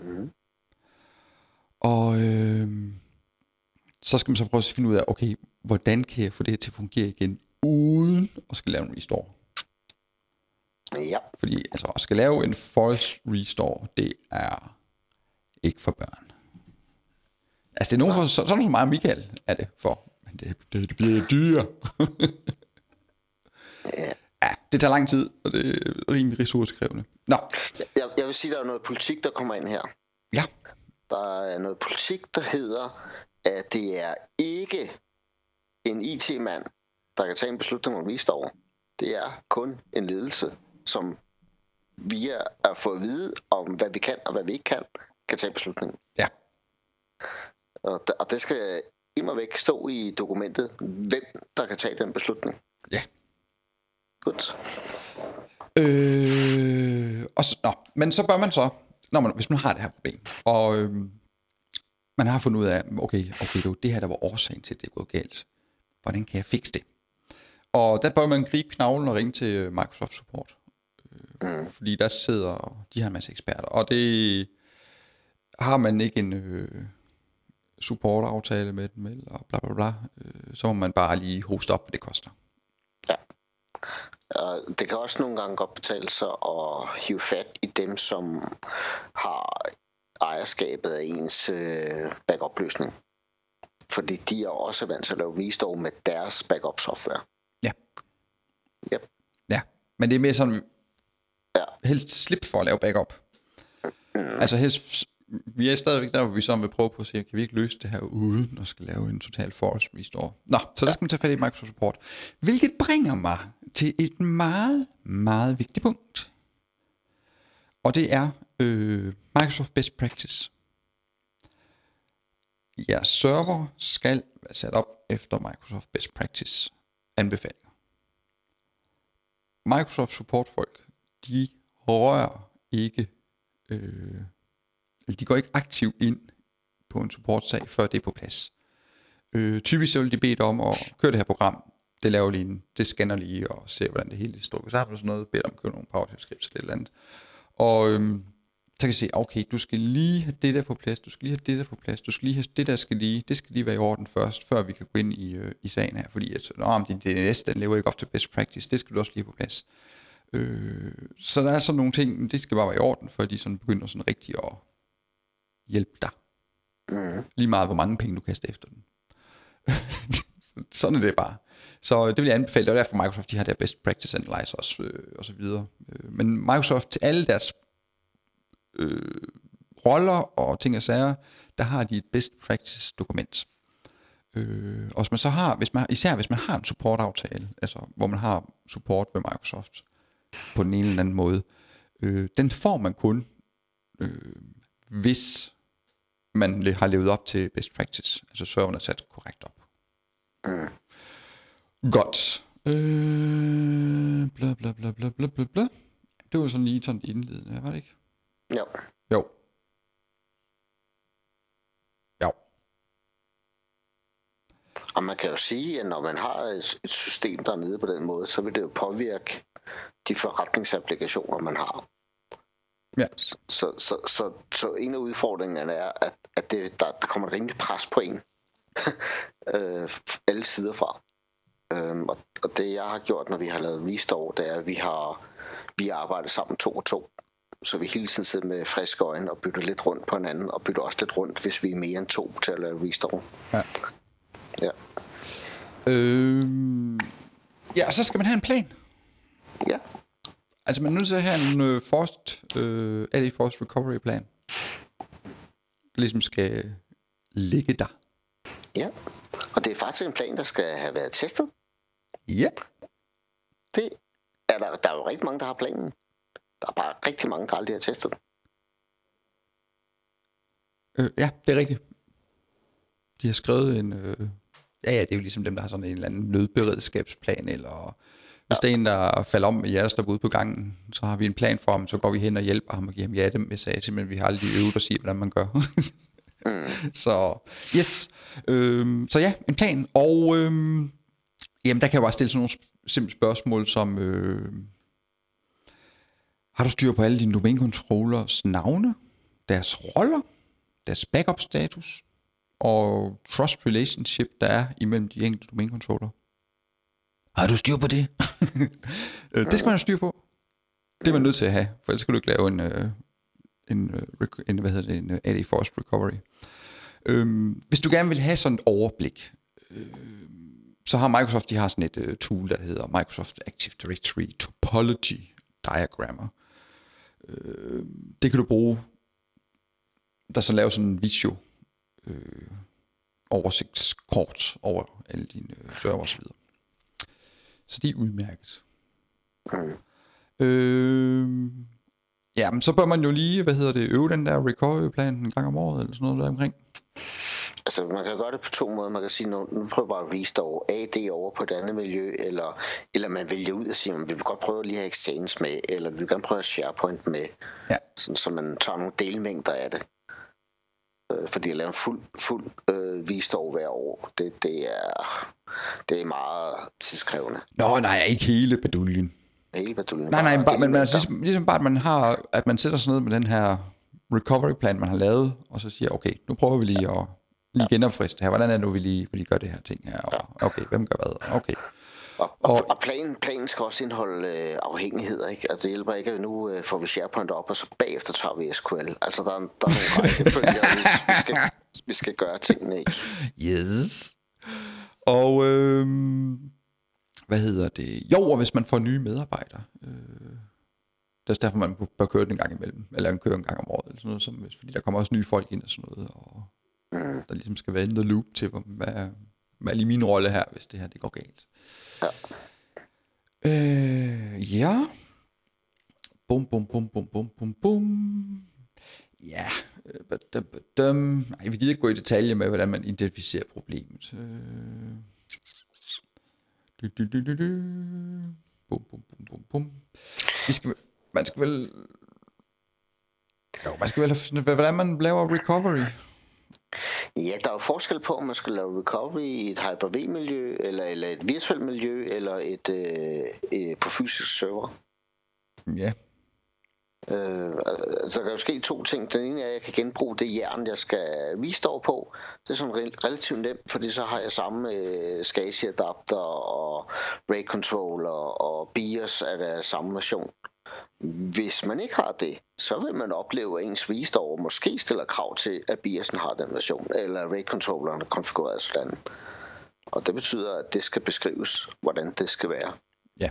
S3: Mhm.
S1: Og øh, så skal man så prøve at finde ud af, okay, hvordan kan jeg få det her til at fungere igen, uden at skal lave en restore.
S3: ja.
S1: Fordi altså, at skal lave en false restore, det er ikke for børn. Altså det er nogen for, så, sådan som mig og Michael er det for, men det, det, det bliver dyre. ja, det tager lang tid, og det er rimelig ressourcekrævende. Nå,
S3: Jeg, jeg vil sige, der er noget politik, der kommer ind her.
S1: ja,
S3: Der er noget politik, der hedder, at det er ikke en IT-mand, der kan tage en beslutning om restore. Det er kun en ledelse, som via at få at vide om, hvad vi kan og hvad vi ikke kan, kan tage beslutningen.
S1: ja,
S3: Og, og det skal immer væk stå i dokumentet, hvem der kan tage den beslutning.
S1: ja.
S3: Godt.
S1: Øh, og så, nå, men så bør man så, når man, hvis man har det her problem, og øh, man har fundet ud af, okay, okay, det var det her, der var årsagen til, at det er gået galt. Hvordan kan jeg fikse det? Og der bør man gribe knavlen og ringe til Microsoft Support. Øh, fordi der sidder, de har en masse eksperter, og det har man ikke en øh, supportaftale med dem, eller bla bla bla, øh, så må man bare lige hoste op, hvad det koster.
S3: Ja. det kan også nogle gange godt betale sig at hive fat i dem, som har ejerskabet af ens øh, backup-løsning. Fordi de er også vant til at lave restore med deres backup-software.
S1: Ja.
S3: Yep.
S1: Ja, men det er mere sådan,
S3: Ja.
S1: helst slip for at lave backup. Mm. Altså helst, vi er stadigvæk der, hvor vi så vil prøve på at se, kan vi ikke løse det her uden at skal lave en total force restore. Nå, så der skal man tage fat i Microsoft Support. Hvilket bringer mig til et meget, meget vigtigt punkt. Og det er, øh, Microsoft Best Practice. Jeres server skal være sat op efter Microsoft Best Practice anbefalinger. Microsoft support folk, de rører ikke, øh, eller de går ikke aktivt ind på en supportsag, før det er på plads. Øh, typisk så vil de bede dig om at køre det her program, det laver lige en, det scanner lige og ser, hvordan det hele er strukket sammen og sådan noget, beder om at køre nogle PowerShell scripts eller et eller andet. Og øhm, så kan jeg se, okay, du skal lige have det der på plads, du skal lige have det der på plads, du skal lige have det der skal lige, det skal lige være i orden først, før vi kan gå ind i, øh, i sagen her, fordi at, nå, om det, det næste, den lever ikke op til best practice, det skal du også lige have på plads. Øh, så der er sådan nogle ting, det skal bare være i orden, før de sådan begynder sådan rigtig at hjælpe dig.
S3: Mm.
S1: Lige meget, hvor mange penge du kaster efter den. sådan er det bare. Så det vil jeg anbefale, og derfor Microsoft, de har der best practice analyzer også, øh, og så videre. Øh, men Microsoft, til alle deres øh, roller og ting og sager, der har de et best practice dokument. Øh, og hvis man så har, hvis man, især hvis man har en supportaftale, altså hvor man har support ved Microsoft på den ene eller anden måde, øh, den får man kun, øh, hvis man har levet op til best practice, altså serveren er sat korrekt op.
S3: Mm.
S1: Godt. Øh, bla bla bla bla bla bla bla. Det var sådan lige sådan indledende, var det ikke?
S3: Jo.
S1: Jo. Jo.
S3: Og man kan jo sige, at når man har et, et system dernede på den måde, så vil det jo påvirke de forretningsapplikationer, man har.
S1: Ja.
S3: Så, så, så, så, så en af udfordringerne er, at, at det, der, der kommer et rimeligt pres på en. øh, alle sider fra. Øhm, og, og det jeg har gjort, når vi har lavet restore, det er, at vi har vi arbejder sammen to og to. Så vi hele tiden sidder med friske øjne og bytter lidt rundt på hinanden, og bytter også lidt rundt, hvis vi er mere end to til at lave restore.
S1: Ja.
S3: Ja.
S1: Øh, ja, og så skal man have en plan.
S3: Ja.
S1: Altså man er nødt til at have en øh, forced, øh, AD Forced Recovery plan. Ligesom skal ligge der.
S3: Ja, og det er faktisk en plan, der skal have været testet.
S1: Ja.
S3: Det er der, der er jo rigtig mange, der har planen. Der er bare rigtig mange, der aldrig har testet den.
S1: Øh, ja, det er rigtigt. De har skrevet en... Øh, ja, ja, det er jo ligesom dem, der har sådan en eller anden nødberedskabsplan, eller hvis ja. der er en, der falder om med jer, der ude på gangen, så har vi en plan for ham, så går vi hen og hjælper ham og giver ham hjertet med sag, men vi har aldrig øvet og sige, hvordan man gør.
S3: Mm.
S1: så yes, øhm, så ja, en plan. Og øhm, jamen, der kan jeg bare stille sådan nogle simple spørgsmål, som øh, har du styr på alle dine domain-controllers navne, deres roller, deres backup-status og trust relationship, der er imellem de enkelte domain-controller? Har du styr på det? Øh, det skal man have styr på. Det er man nødt til at have, for ellers skal du ikke lave en, øh, en, øh, en hvad hedder det, en AD Force Recovery. Øhm, hvis du gerne vil have sådan et overblik, øh, så har Microsoft, de har sådan et øh, tool, der hedder Microsoft Active Directory Topology Diagrammer. Øh, det kan du bruge, der så laver sådan en visio øh, oversigtskort over alle dine øh, server osv. Så de er udmærket.
S3: Mm.
S1: Øh, ja, men så bør man jo lige, hvad hedder det, øve den der recovery-plan en gang om året, eller sådan noget der omkring.
S3: Altså, man kan gøre det på to måder. Man kan sige, nu, nu prøver bare at restore AD over på et andet miljø, eller, eller man vælger ud og siger, vi vil godt prøve lige at have Exchange med, eller vi vil gerne prøve at SharePoint med,
S1: Ja.
S3: sådan, så man tager nogle delmængder af det. Øh, fordi at lave en fuld, fuld øh, restore hver år, det, det, er, det er meget tidskrævende.
S1: Nå, nej, ikke hele baduljen.
S3: Hele baduljen.
S1: Nej, nej, bare, men,
S3: delmængder.
S1: ligesom, ligesom bare, at man har, at man sætter sig ned med den her recovery plan, man har lavet, og så siger, okay, nu prøver vi lige at lige genopfriske det her. Hvordan er det nu, vi lige, vi lige gør det her ting her? Og, okay, hvem gør hvad? Okay.
S3: Og, og,
S1: Og-
S3: planen, planen skal også indeholde øh, afhængigheder, ikke? Altså det hjælper ikke, at nu øh, får vi SharePoint op, og så bagefter tager vi SQL. Altså der, er- der er nogle rækkefølger, vi, vi, skal, vi skal gøre tingene i.
S1: Yes. Og øhm, hvad hedder det? Jo, og hvis man får nye medarbejdere, øh, det er derfor, man bør køre den en gang imellem, eller man kører en gang om året, eller sådan noget, som, fordi der kommer også nye folk ind og sådan noget, og. Der ligesom skal være in the loop til, hvad, hvad er lige min rolle her, hvis det her det går galt.
S3: Ja.
S1: Øh, ja. Bum, bum, bum, bum, bum, bum, bum. Ja, øh, badum, badum. Ej, vi gider ikke gå i detaljer med, hvordan man identificerer problemet. Øh. Du, du, du, du, du. Bum, bum, bum, bum, bum. Vi skal, man skal vel... Jo, man skal vel... Hvordan man laver recovery.
S3: Ja, der er jo forskel på, om man skal lave recovery i et Hyper-V-miljø, eller, eller et virtuelt miljø, eller et, øh, et på fysisk server.
S1: Ja,
S3: Øh, altså, der kan jo ske to ting. Den ene er, at jeg kan genbruge det jern, jeg skal restore på. Det er sådan re- relativt nemt, fordi så har jeg samme øh, SCSI adapter og RAID controller og BIOS af der samme version. Hvis man ikke har det, så vil man opleve, at ens restore måske stiller krav til, at BIOS'en har den version, eller RAID controlleren er konfigureret sådan. Og det betyder, at det skal beskrives, hvordan det skal være.
S1: ja,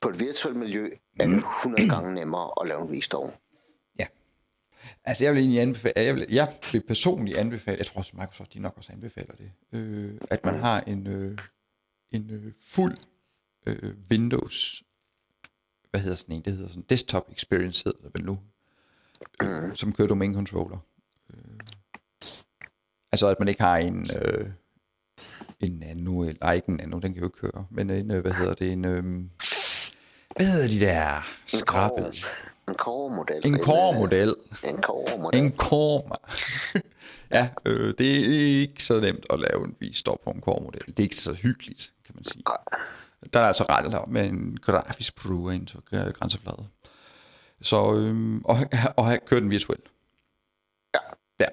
S3: På et virtuelt miljø er det 100 gange nemmere at lave en restore.
S1: ja. Altså, jeg vil egentlig anbefale, jeg vil, jeg vil personligt anbefale, jeg tror også Microsoft, de nok også anbefaler det, øh, at man har en, øh, en øh, fuld øh, Windows, hvad hedder sådan en, det hedder sådan desktop experience hedder det vel nu, øh, som kører domain controller. Øh, altså, at man ikke har en, øh, en nano, eller ikke en nano, den kan jo ikke køre, men en, øh, hvad hedder det, en, øh, hvad hedder de der skrabe?
S3: En core-model.
S1: En core-model.
S3: En core-model.
S1: En core. ja, øh, det er ikke så nemt at lave en vistår på en core-model. Det er ikke så hyggeligt, kan man sige. Der er altså rettet op med en grafisk prøve til grænseflade. Så, øhm, og, og have kørt den virtuelt.
S3: Ja.
S1: Ja.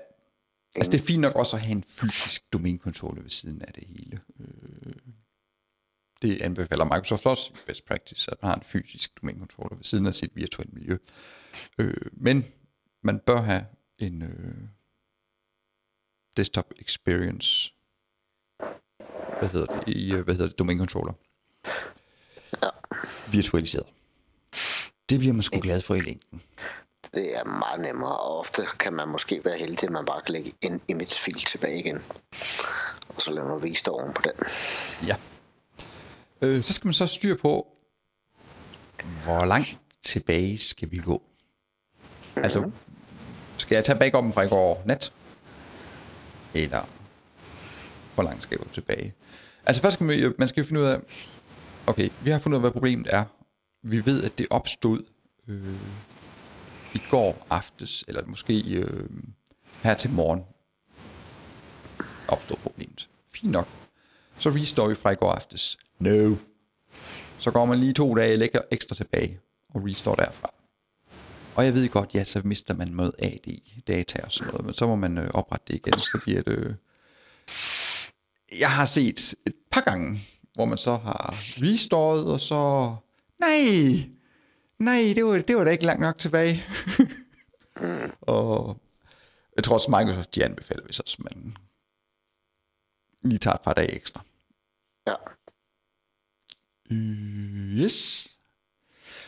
S1: Altså, det er fint nok også at have en fysisk domænekontrolle ved siden af det hele. Øh, det anbefaler Microsoft også best practice, at man har en fysisk domænekontroller ved siden af sit virtuelle miljø. Øh, men man bør have en øh, desktop experience hvad hedder det, i, øh, hvad hedder det, domænekontroller.
S3: Ja.
S1: Virtualiseret. Det bliver man sgu glad for i længden.
S3: Det er meget nemmere, og ofte kan man måske være heldig, at man bare kan lægge en image-fil tilbage igen. Og så lave noget vist oven på den.
S1: Ja. Øh, så skal man så styre på, hvor langt tilbage skal vi gå? Altså, skal jeg tage backupen fra i går nat? Eller, hvor langt skal jeg gå tilbage? Altså først skal man, man skal jo finde ud af, okay, vi har fundet ud af, hvad problemet er. Vi ved, at det opstod øh, i går aftes, eller måske øh, her til morgen opstod problemet. Fint nok. Så restår vi fra i går aftes. No. Så går man lige to dage lægger ekstra tilbage og restår derfra. Og jeg ved godt, ja, så mister man noget AD, data og sådan noget, men så må man øh, oprette det igen, fordi at, øh, jeg har set et par gange, hvor man så har restoret, og så, nej, nej, det var, det var da ikke langt nok tilbage. og jeg tror også, Microsoft de anbefaler, hvis også man lige tager et par dage ekstra.
S3: Ja.
S1: Øh, Yes.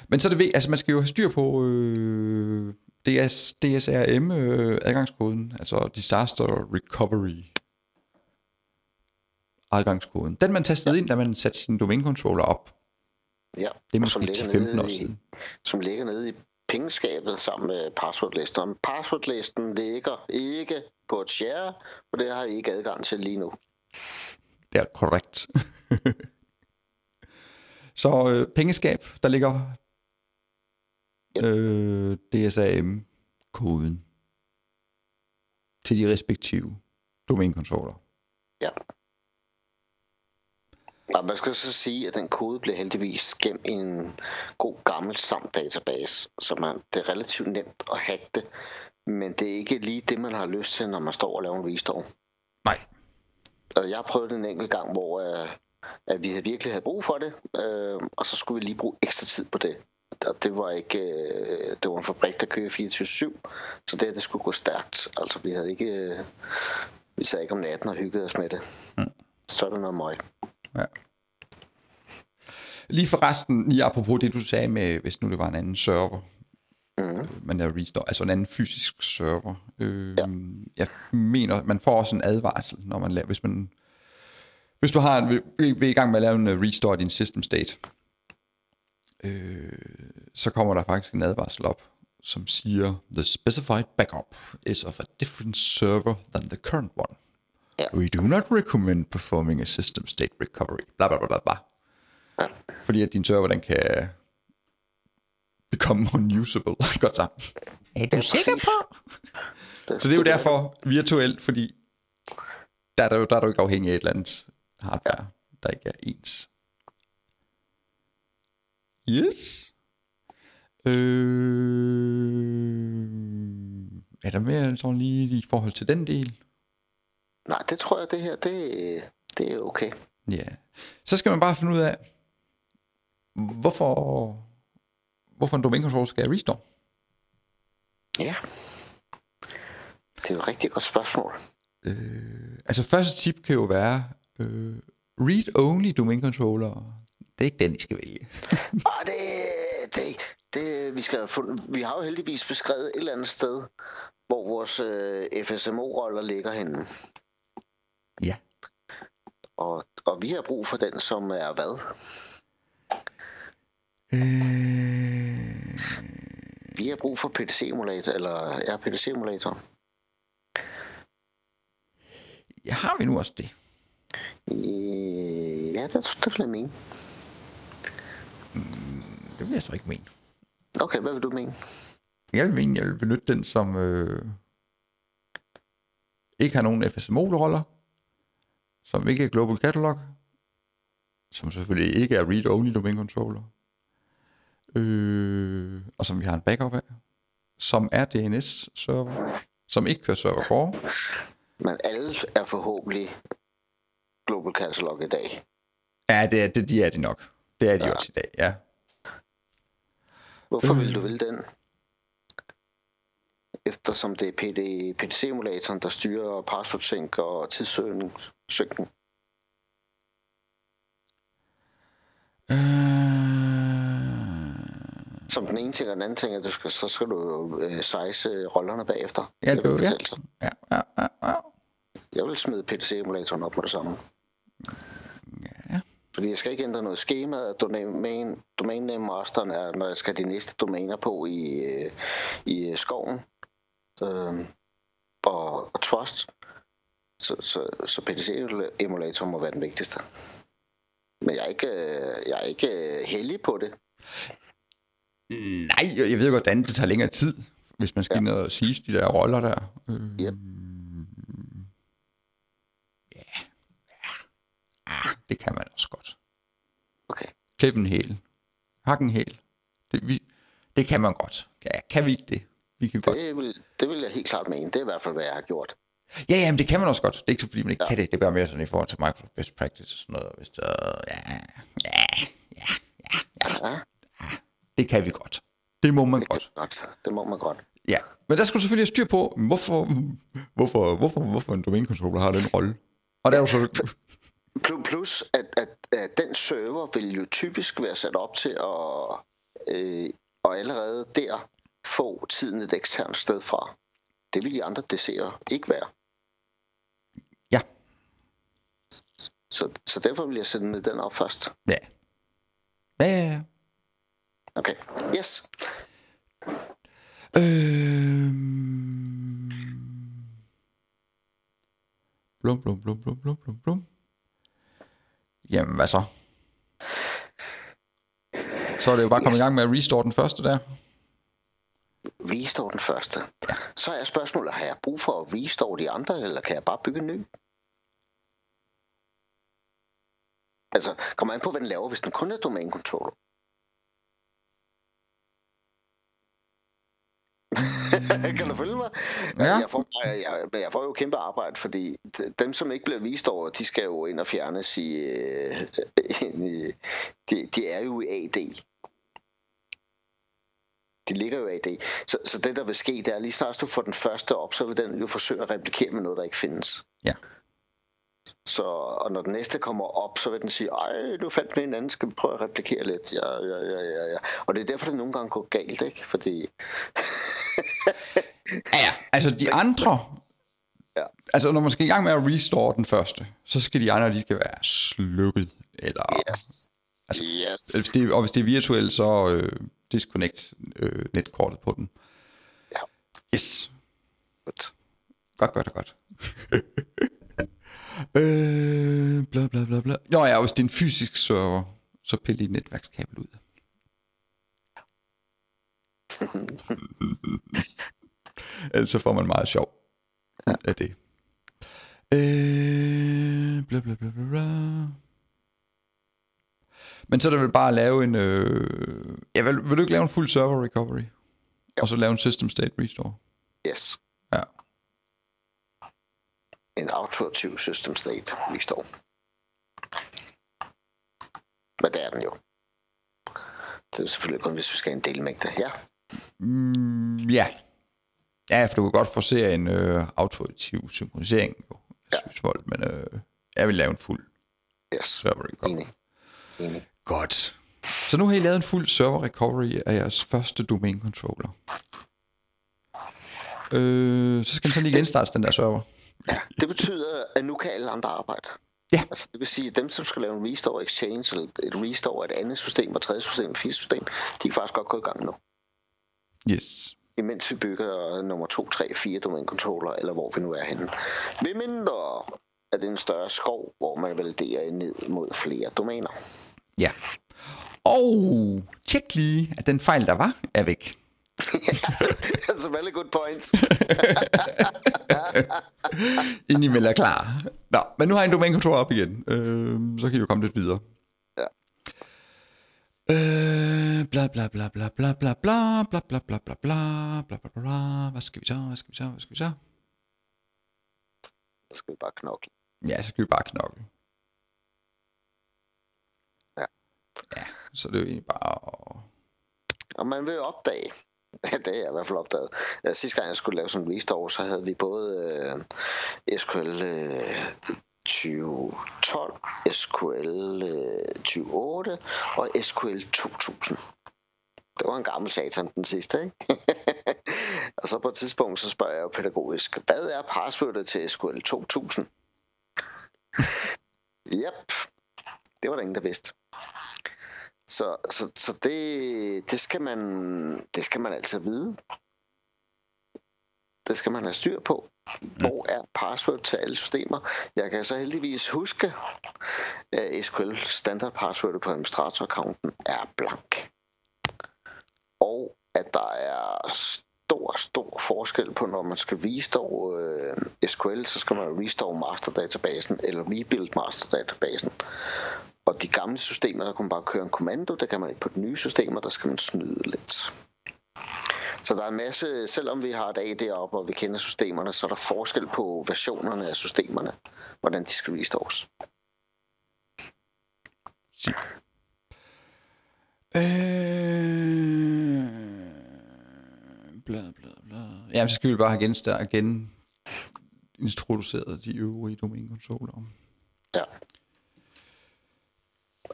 S1: Men så er det ved, altså man skal jo have styr på øh, DS, DSRM øh, adgangskoden, altså Disaster Recovery adgangskoden. Den man tastede ja. ind, da man satte sin domænecontroller op.
S3: ja.
S1: Det er måske
S3: ligger
S1: 10-15 år
S3: nede i-
S1: siden.
S3: Som ligger nede i pengeskabet sammen med passwordlisten. Og passwordlisten ligger ikke på et share, og det har I ikke adgang til lige nu.
S1: Det er korrekt. så øh, pengeskab, der ligger øh, DSAM-koden til de respektive domænecontroller.
S3: Ja. Og man skal så sige, at den kode bliver heldigvis gemt i en god gammel SAM-database, så man, det er relativt nemt at hacke det, men det er ikke lige det, man har lyst til, når man står og laver en restore.
S1: Nej.
S3: Altså, jeg har prøvet det en enkelt gang, hvor øh, at vi havde virkelig havde brug for det, øh, og så skulle vi lige bruge ekstra tid på det. Og det var ikke, øh, det var en fabrik, der kører 24-7, så det, det skulle gå stærkt. Altså, vi havde ikke, øh, vi sad ikke om natten og hyggede os med det. Mm. Så er der noget møg.
S1: Ja. Lige forresten, lige apropos det, du sagde med, hvis nu det var en anden server,
S3: Mm.
S1: man er restore, altså en anden fysisk server. Øh,
S3: Ja.
S1: Jeg mener, man får også en advarsel, når man laver, hvis man, hvis du har en, vil i gang med at lave en øh, restore af din system state, øh, så kommer der faktisk en advarsel op, som siger, the specified backup is of a different server than the current one.
S3: Ja.
S1: We do not recommend performing a system state recovery. Bla bla bla bla. Fordi at din server, den kan become unusable. Godt så. Er du sikker på? Så det er jo derfor virtuelt, fordi der er, der, jo- der er du ikke afhængig af et eller andet hardware, der ikke er ens. Yes. Øh, er der mere sådan lige i forhold til den del?
S3: Nej, det tror jeg, det her, det, det er okay.
S1: Ja. Så skal man bare finde ud af, hvorfor, hvorfor en domain controller skal restore.
S3: Ja. Det er et rigtig godt spørgsmål.
S1: Øh, altså første tip kan jo være, øh, read-only domain controller. Det er ikke den, I skal vælge.
S3: Ah, det, det, det, vi, skal fundet, vi har jo heldigvis beskrevet et eller andet sted, hvor vores øh, FSMO-roller ligger henne.
S1: Ja.
S3: Og, og vi har brug for den, som er hvad?
S1: Øh,
S3: Vi har brug for PDC-emulator, eller ja, PDC-emulator.
S1: ja, har vi nu også det?
S3: Øh, Ja, det, det vil jeg mene.
S1: Det vil jeg så ikke mene.
S3: Okay, hvad vil du mene?
S1: Jeg vil mene, jeg vil benytte den som øh, ikke har nogen FSMO-roller, som ikke er Global Catalog, som selvfølgelig ikke er read-only domain controller, øh, og som vi har en backup af, som er DNS-server, som ikke kører server core.
S3: Men alle er forhåbentlig Global Catalog i dag.
S1: Ja, det er, det, de er de nok. Det er de ja. også i dag, ja.
S3: Hvorfor vil du vælge den? Eftersom det er PD, PDC-emulatoren, der styrer password-sync og tidssøgning.
S1: Øh,
S3: Som den ene ting, og den anden ting, at du skal, så skal du øh, size rollerne bagefter.
S1: Ja, det jo- ja. ja, ja, ja, ja.
S3: Jeg vil smide PDC-emulatoren op med det samme.
S1: ja.
S3: Fordi jeg skal ikke ændre noget schema. Domain, domain name masteren er, når jeg skal de næste domæner på i, øh, i skoven. Øhm, og, og Trust. Så, så, så PDC-emulator må være den vigtigste. Men jeg er ikke, øh, jeg er ikke øh, heldig på det.
S1: Nej, jeg ved godt, at det tager længere tid, hvis man skal
S3: Ja.
S1: ja. ind og sige de der roller der. Øh,
S3: Yep.
S1: Ja. ja. Ah, det kan man også godt.
S3: Okay.
S1: Klip en hæl. Hak en hæl. Det, vi, det kan man godt. Ja, kan vi ikke det? Vi kan godt.
S3: Det vil, det vil jeg helt klart mene. Det er i hvert fald, hvad jeg har gjort.
S1: Ja, ja, men det kan man også godt. Det er ikke så, fordi man ikke
S3: Ja.
S1: ja. kan det. Det er bare mere sådan i forhold til Microsoft Best Practice og sådan noget. Hvis der, ja, ja, ja, ja,
S3: Ja,
S1: det kan vi godt. Det må man
S3: det,
S1: godt.
S3: godt. det må man godt.
S1: Ja, men der skal du selvfølgelig have styr på, hvorfor, hvorfor, hvorfor, hvorfor en domain controller har den rolle. Og der er jo så...
S3: Plu- Plus, at, at, at den server vil jo typisk være sat op til at øh, og allerede der få tiden et eksternt sted fra. Det vil de andre DC'er ikke være.
S1: Ja,
S3: Så, så derfor vil jeg sætte med den op først.
S1: ja. Ja, ja, ja.
S3: Okay, yes.
S1: Øhm... Blum, blum, blum, blum, blum, blum, blum. Jamen, hvad så? Så er det jo bare
S3: Yes.
S1: i gang med at restore den første der.
S3: Restore den første. Så er spørgsmålet, har jeg brug for at restore de andre, eller kan jeg bare bygge en ny? Altså, kommer an på, hvad den laver, hvis den kun er domain controller. kan du følge mig?
S1: Ja.
S3: Jeg, får, jeg, jeg, jeg får jo kæmpe arbejde, fordi dem, som ikke bliver vist over, de skal jo ind og fjernes i... Øh, i de, de er jo i AD. De ligger jo i AD. Så, så det, der vil ske, det er lige snart du får den første op, så vil den jo forsøge at replikere med noget, der ikke findes.
S1: Ja.
S3: Så, og når den næste kommer op, så vil den sige, ej, nu fandt vi en anden, skal vi prøve at replikere lidt? Ja, ja, ja, ja, ja. Og det er derfor, det nogle gange går galt, ikke? Fordi,
S1: Ja, ja. Altså de andre...
S3: Ja.
S1: Altså når man skal i gang med at restore den første, så skal de andre, de skal være slukket. Eller,
S3: yes,
S1: Altså,
S3: yes.
S1: hvis det, og hvis det er virtuelt, så øh, disconnect øh, netkortet på den. Yes.
S3: Godt.
S1: Godt, godt, godt. øh, bla, bla, bla, bla. Nå ja, hvis det er en fysisk server, så pille dit netværkskabel ud. Ellers så får man meget sjov ja. af det. Øh, bla, bla, bla, bla, bla. Men så er det vel bare at lave en... Øh, ja, vil, vil du ikke lave en fuld server recovery? Og så lave en system state restore?
S3: Yes. En autoritiv system state restore. Men det er den jo. Det er selvfølgelig kun, hvis vi skal have en delmængde. Ja.
S1: Mm, ja. Ja, for du kan godt forsere en øh, autoritiv synkronisering jo,
S3: Ja.
S1: ja. Volt, men øh, jeg vil lave en fuld
S3: Yes.
S1: server recovery.
S3: Enig. Enig.
S1: Godt. Så nu har I lavet en fuld server recovery af jeres første domain controller. Øh, så skal den så lige genstarte den der server.
S3: Ja, det betyder, at nu kan alle andre arbejde.
S1: Ja.
S3: Altså, det vil sige, at dem, som skal lave en restore exchange, eller et restore af et andet system, og tredje system, og fjerde system, de kan faktisk godt gå i gang nu.
S1: Yes.
S3: Imens vi bygger nummer 2, 3, 4 domain controller, eller hvor vi nu er henne. Ved mindre, at det er en større skov, hvor man validerer ned mod flere domæner.
S1: Ja. Og tjek lige, at den fejl, der var, er væk.
S3: Altså, very good points.
S1: Inden I melder klar. Nå, men nu har jeg en domain controller op igen. Øh, så kan I jo komme lidt videre.
S3: Ja.
S1: Øh, bla bla bla bla bla bla bla bla bla bla bla bla bla bla bla Hvad skal vi så? Hvad skal vi så? Hvad skal vi så?
S3: Så skal vi bare knokle.
S1: Ja, så skal vi bare knokle.
S3: Ja.
S1: Ja, så det er jo egentlig bare...
S3: Og man vil opdage, det er jeg i hvert fald opdaget. Ja, sidste gang jeg skulle lave sådan en restore, så havde vi både øh, SQL øh, 2012, SQL øh, 2008 og SQL 2000. Det var en gammel satan den sidste, ikke? og så på et tidspunkt, så spørger jeg jo pædagogisk, hvad er passwordet til SQL 2000? Yep, det var der ingen, der vidste. Så, så, så det, det, skal man, det skal man altid vide. Det skal man have styr på. Hvor er password til alle systemer? Jeg kan så heldigvis huske, at SQL standard password på administrator-accounten er blank. Og at der er stor, stor forskel på, når man skal restore øh, SQL, så skal man restore masterdatabasen eller rebuild masterdatabasen. Og de gamle systemer, der kunne man bare køre en kommando, det kan man ikke på de nye systemer, der skal man snyde lidt. Så der er en masse, selvom vi har et AD op, og vi kender systemerne, så er der forskel på versionerne af systemerne, hvordan de skal restores.
S1: Sig. Øh... Bla, bla, bla. Jamen, så skal vi bare have genstart, gen introduceret de øvrige domænekonsoller.
S3: Ja.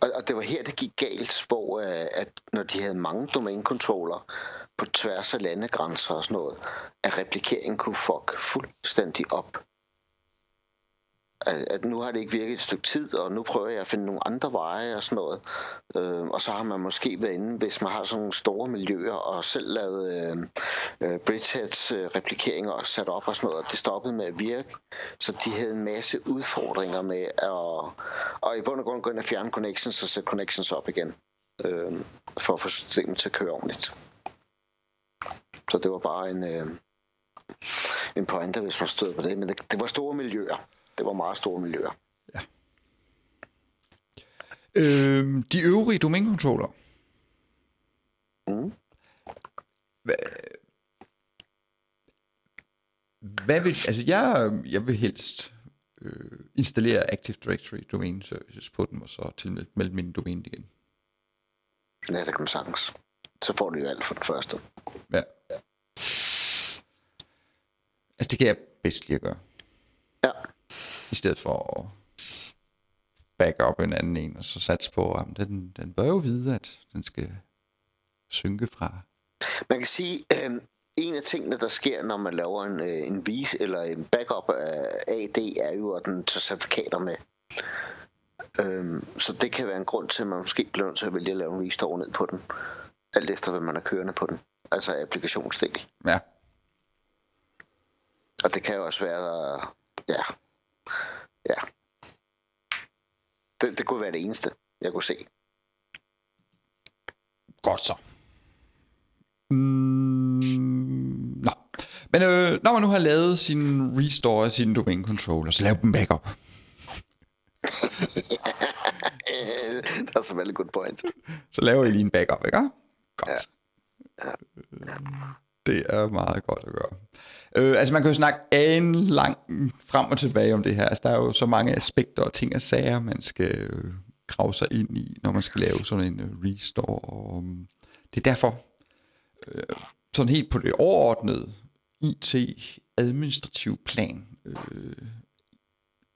S3: Og, og det var her, det gik galt, hvor øh, at når de havde mange domænekontroller på tværs af landegrænser og sådan noget, at replikeringen kunne fuck fuldstændig op. At, at nu har det ikke virket et stykke tid, og nu prøver jeg at finde nogle andre veje og sådan noget. Øh, og så har man måske været inde, hvis man har sådan nogle store miljøer, og selv lavet øh, øh, Bridgeheads øh, replikeringer og sat op og sådan noget, og det stoppede med at virke. Så de havde en masse udfordringer med at, og i bund og grund gå ind og fjerne connections og sætte connections op igen, øh, for at få systemet til at køre ordentligt. Så det var bare en, øh, en pointe, hvis man stod på det. Men det, det var store miljøer. Det var meget store miljøer.
S1: Øh, de øvrige domænekontroller.
S3: Mm.
S1: Hvad vil, altså jeg, jeg vil helst øh, installere Active Directory Domain Services på dem, og så tilmelde min domæne igen.
S3: Ja, det kan man sagtens. Så får du jo alt for den første.
S1: Ja. Altså det kan jeg bedst lige at gøre. I stedet for at back up en anden en, og så satse på, at den, den bør jo vide, at den skal synke fra.
S3: Man kan sige, øh, en af tingene, der sker, når man laver en, øh, en vis eller en backup af AD, er jo, at den tager certifikater med. Øhm, så det kan være en grund til, at man måske bliver nødt til at vælge at lave en restore ned på den. Alt efter, hvad man er kørende på den. Altså applikationsdel.
S1: Ja.
S3: Og det kan jo også være, ja, ja. Det, det kunne være det eneste, jeg kunne se.
S1: Godt så. Mm, nå. Men øh, når man nu har lavet sin restore af sin domain controller, så lav dem backup.
S3: det er så veldig good point.
S1: Så laver I lige en backup, ikke? Godt. Ja. Det er meget godt at gøre. Øh, altså man kan jo snakke en lang frem og tilbage om det her. Altså der er jo så mange aspekter og ting og sager, man skal øh, grave sig ind i, når man skal lave sådan en øh, restore. Og, øh, det er derfor, øh, sådan helt på det overordnede IT-administrativ plan, øh,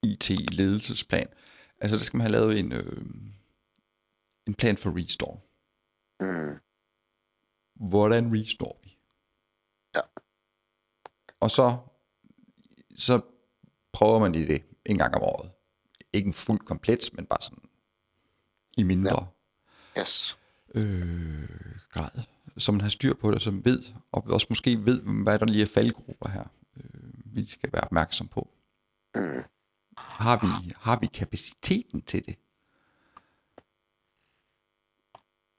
S1: IT-ledelsesplan, altså der skal man have lavet en, øh, en plan for restore.
S3: Mm.
S1: Hvordan restore?
S3: Ja.
S1: Og så, så prøver man lige det en gang om året. Ikke en fuld komplet, men bare sådan i mindre
S3: Yes.
S1: øh, grad. Så man har styr på det, som ved, og også måske ved, hvad der lige er faldgrupper her, øh, vi skal være opmærksom på.
S3: Mm.
S1: Har vi, har vi kapaciteten til det?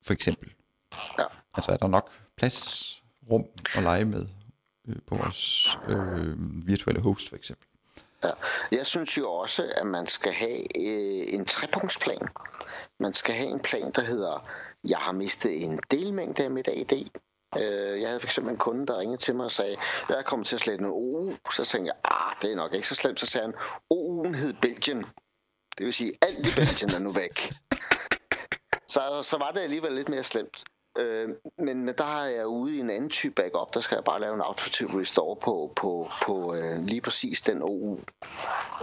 S1: For eksempel.
S3: Ja.
S1: Altså er der nok plads, rum at lege med øh, på vores øh, virtuelle host for eksempel?
S3: Ja. Jeg synes jo også, at man skal have øh, en trepunktsplan. Man skal have en plan, der hedder, jeg har mistet en delmængde af mit AD. Øh, jeg havde for eksempel en kunde, der ringede til mig og sagde, jeg er kommet til at slette en OU. Så tænkte jeg, ah, det er nok ikke så slemt. Så sagde han, OU'en hed Belgien. Det vil sige, alt i Belgien er nu væk. Så, så var det alligevel lidt mere slemt. Øh, men der er jeg ude i en anden type backup. Der skal jeg bare lave en autotype restore på, på, på øh, lige præcis den OU.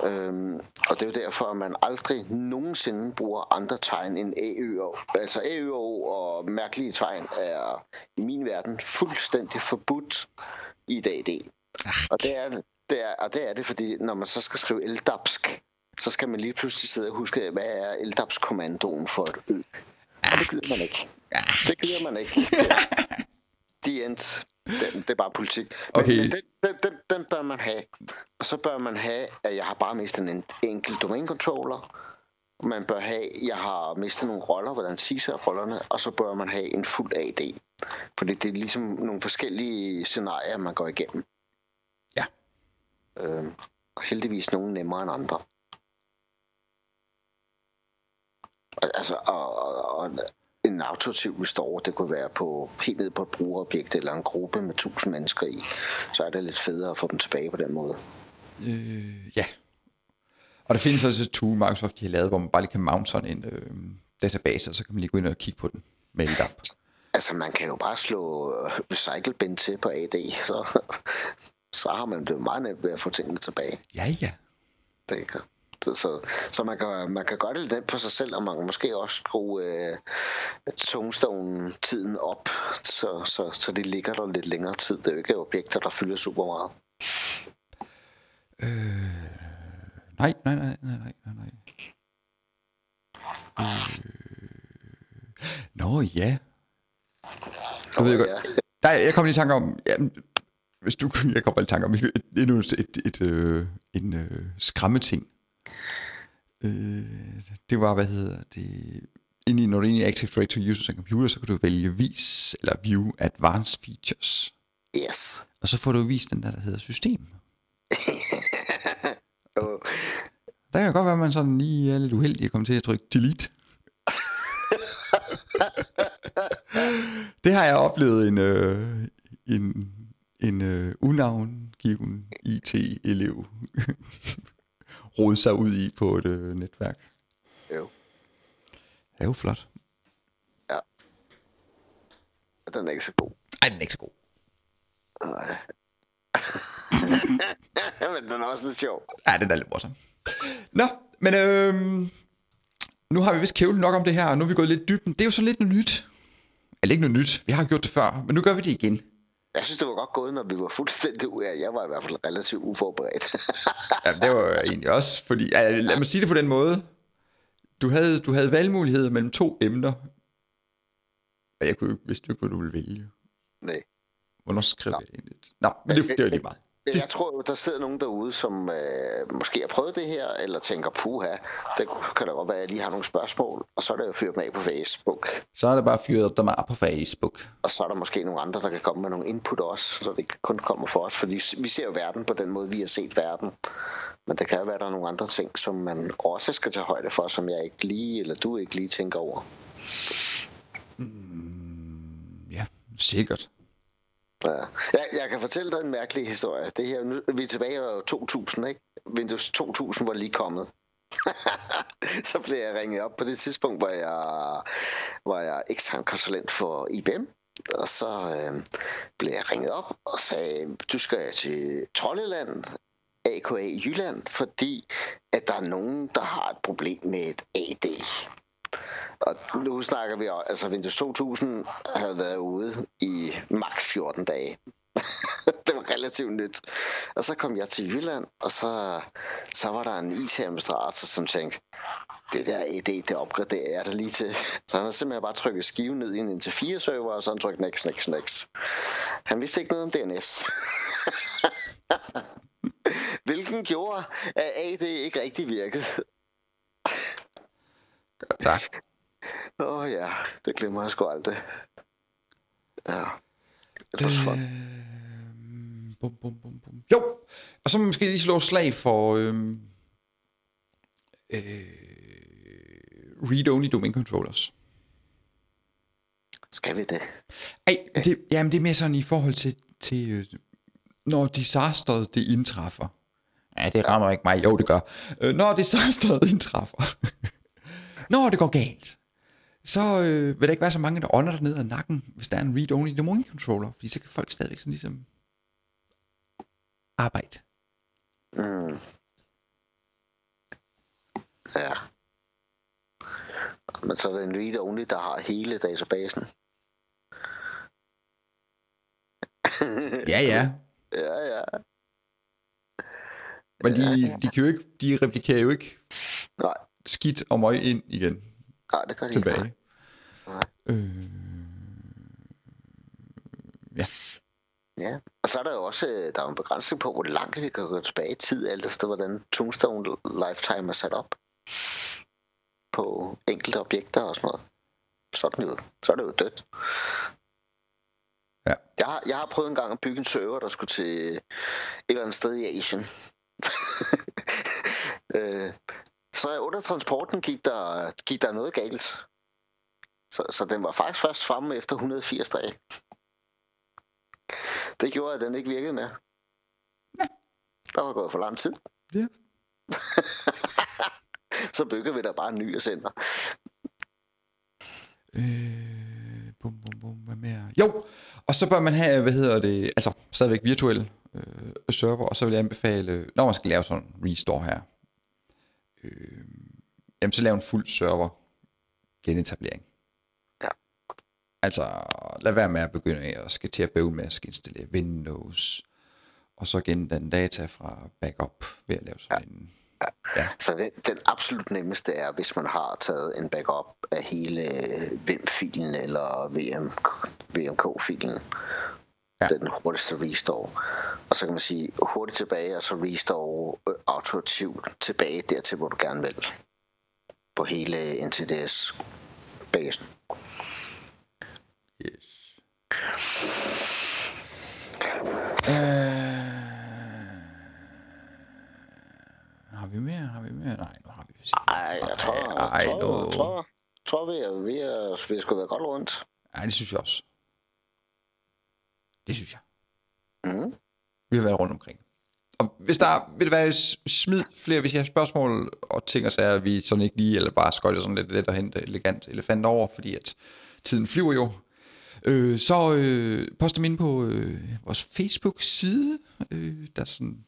S3: Øhm, og det er jo derfor, at man aldrig nogensinde bruger andre tegn end AØO. Altså AØO og mærkelige tegn er i min verden fuldstændig forbudt i et AD. Og det er det, er, og det er det, fordi når man så skal skrive LDAPsk, så skal man lige pludselig sidde og huske, hvad er LDAPSK-kommandoen for et ø. Og det gider man ikke. Det gider man ikke. The end. Den, det er bare politik. Men,
S1: Okay.
S3: men den, den, den, den bør man have. Og så bør man have, at jeg har bare mistet en enkelt domain controller. Man bør have, jeg har mistet nogle roller, hvordan siger rollerne, og så bør man have en fuld AD. Fordi det er ligesom nogle forskellige scenarier, man går igennem.
S1: Ja.
S3: Øhm, og heldigvis nogle nemmere end andre. Altså, og, og, og en autotiv restore, det kunne være på helt ned på et brugerobjekt eller en gruppe med 1000 mennesker i. Så er det lidt federe at få dem tilbage på den måde.
S1: Øh, ja. Og der findes også et tool, Microsoft de har lavet, hvor man bare lige kan mount sådan en øh, database, og så kan man lige gå ind og kigge på den med LDAP.
S3: Altså, man kan jo bare slå øh, recycle bin til på AD, så, så har man det meget nemt ved at få tingene tilbage.
S1: Ja, ja.
S3: Det kan. Så, så, så man, kan, man kan gøre det lidt på sig selv, og man kan måske også skrue øh, Tombstone-tiden op, så, så, så det ligger der lidt længere tid. Det er jo ikke objekter, der fylder super meget.
S1: Nej, nej, nej, nej, nej, nej, nej. Øh... Nå, ja. Så ved jeg
S3: Nå,
S1: godt.
S3: ja.
S1: Nej, jeg kom lige i tanke om, jamen, hvis du, jeg kommer i tanke om, et, endnu et, et, et, øh, en øh, skræmmeting. Øh, det var, hvad hedder det, inde i, når du er i Active Directory Users and Computer, så kan du vælge vis, eller view advanced features.
S3: Yes.
S1: Og så får du vist den der, der hedder system.
S3: Og,
S1: Der kan godt være, at man sådan lige er lidt uheldig at komme til at trykke delete. det har jeg oplevet en, øh, en, en øh, unavngiven IT-elev rode sig ud i på et øh, netværk.
S3: jo,
S1: Det er jo flot.
S3: den er ikke så god.
S1: Ej, den er ikke så god.
S3: Nej. Men den er også lidt sjov.
S1: Ja, den er lidt morsom. Nå, men øh, nu har vi vist kævlet nok om det her, og nu er vi gået lidt dybden. Det er jo så lidt noget nyt. Eller ikke noget nyt, vi har gjort det før, men nu gør vi det igen.
S3: Jeg synes, det var godt gået, når vi var fuldstændig ude af. Jeg var i hvert fald relativt uforberedt.
S1: Ja, det var egentlig også, fordi, ja, lad mig sige det på den måde. Du havde, du havde valgmuligheder mellem to emner, og jeg kunne jo ikke vidste hvad du ville vælge.
S3: Nej.
S1: Hvornår skrev jeg det egentlig? Nå, men det, det var lige meget.
S3: Jeg tror, der sidder nogen derude, som øh, måske har prøvet det her, eller tænker, puha, det kan da godt være, at jeg lige har nogle spørgsmål, og så er det jo fyret dem af på Facebook.
S1: Så er det bare fyret dem af på Facebook.
S3: Og så er der måske nogle andre, der kan komme med nogle input også, så det ikke kun kommer for os, fordi vi ser jo verden på den måde, vi har set verden. Men det kan jo være, der er nogle andre ting, som man også skal tage højde for, som jeg ikke lige, eller du ikke lige tænker over.
S1: Ja, sikkert.
S3: Ja. Jeg, jeg kan fortælle dig en mærkelig historie. Det her, nu, vi er tilbage i 2000, ikke? Windows 2000 var lige kommet. så blev jeg ringet op på det tidspunkt, hvor jeg var jeg ekstern konsulent for IBM. Og så øh, blev jeg ringet op og sagde, du skal til Trolleland, AKA Jylland, fordi at der er nogen, der har et problem med et AD. Og nu snakker vi om, altså Windows 2000 havde været ude i maks 14 dage. det var relativt nyt. Og så kom jeg til Jylland, og så, så var der en IT-administrator, som tænkte, det der AD, det opgraderer jeg da lige til. Så han har simpelthen bare trykket skiven ned i en til 4 server, og så han trykket next, next, next. Han vidste ikke noget om DNS. Hvilken gjorde, at AD ikke rigtig virkede.
S1: Godt, tak.
S3: Åh oh, ja, det glemmer jeg sgu aldrig. Ja. Det var øh...
S1: Bum, bum, bum, bum. Jo, og så måske lige slå slag for øh, øh, read-only domain controllers.
S3: Skal vi det?
S1: Ej, det, jamen det er mere sådan i forhold til, til øh, når disasteret det indtræffer. Ja, det rammer ikke mig. Jo, det gør. Øh, når disasteret indtræffer. når det går galt så øh, vil der ikke være så mange, der ånder der ned ad nakken, hvis der er en read-only domain controller, fordi så kan folk stadigvæk sådan ligesom arbejde.
S3: Mm. Ja. Men så er det en read-only, der har hele databasen.
S1: ja, ja.
S3: Ja, ja.
S1: Men de, de, kan jo ikke, de replikerer jo ikke
S3: Nej.
S1: Skidt og møg ind igen.
S3: Nej, det gør de
S1: tilbage.
S3: ikke. Nej.
S1: Øh, ja.
S3: Ja, og så er der jo også der er en begrænsning på, hvor langt vi kan gå tilbage i tid, alt efter hvordan Tombstone Lifetime er sat op på enkelte objekter og sådan noget. Så er, den jo, så er det jo dødt.
S1: Ja.
S3: Jeg, har, jeg har prøvet en gang at bygge en server, der skulle til et eller andet sted i Asien. øh, så under transporten gik der, gik der noget galt. Så, så den var faktisk først fremme efter 180 dage. Det gjorde, at den ikke virkede mere.
S1: Ja.
S3: Der var gået for lang tid.
S1: Ja.
S3: så bygger vi der bare en ny og sender.
S1: Øh, bum, bum, bum, hvad mere? Jo, og så bør man have, hvad hedder det, altså stadigvæk virtuel øh, server, og så vil jeg anbefale, når man skal lave sådan en restore her, øh, jamen så lave en fuld server genetablering.
S3: Ja.
S1: Altså, lad være med at begynde at skal til at bøvle med at skal installere Windows, og så gen den data fra backup ved at lave sådan ja. en... Ja.
S3: Så det, den absolut nemmeste er, hvis man har taget en backup af hele Vim-filen eller VM, VMK-filen.
S1: Ja.
S3: Den hurtigste restore. Og så kan man sige hurtigt tilbage, og så restore øh, autorativt tilbage dertil, hvor du gerne vil. På hele NTDS-basen.
S1: Yes. Øh, har vi mere? Har vi mere? Nej, nu har vi vist ikke.
S3: Ej, jeg tror,
S1: Ej,
S3: jeg tror,
S1: nu.
S3: jeg tror, tror vi, er, vi, er, vi skulle være godt rundt.
S1: Nej, det synes jeg også. Det synes jeg.
S3: Mm.
S1: Vi har været rundt omkring. Og hvis der er, vil det være smid flere, hvis I har spørgsmål og ting og sager, vi sådan ikke lige, eller bare skøjter sådan lidt let og hente elegant elefant over, fordi at tiden flyver jo. Øh, så øh, post dem ind på øh, vores Facebook-side. Øh, der, er sådan,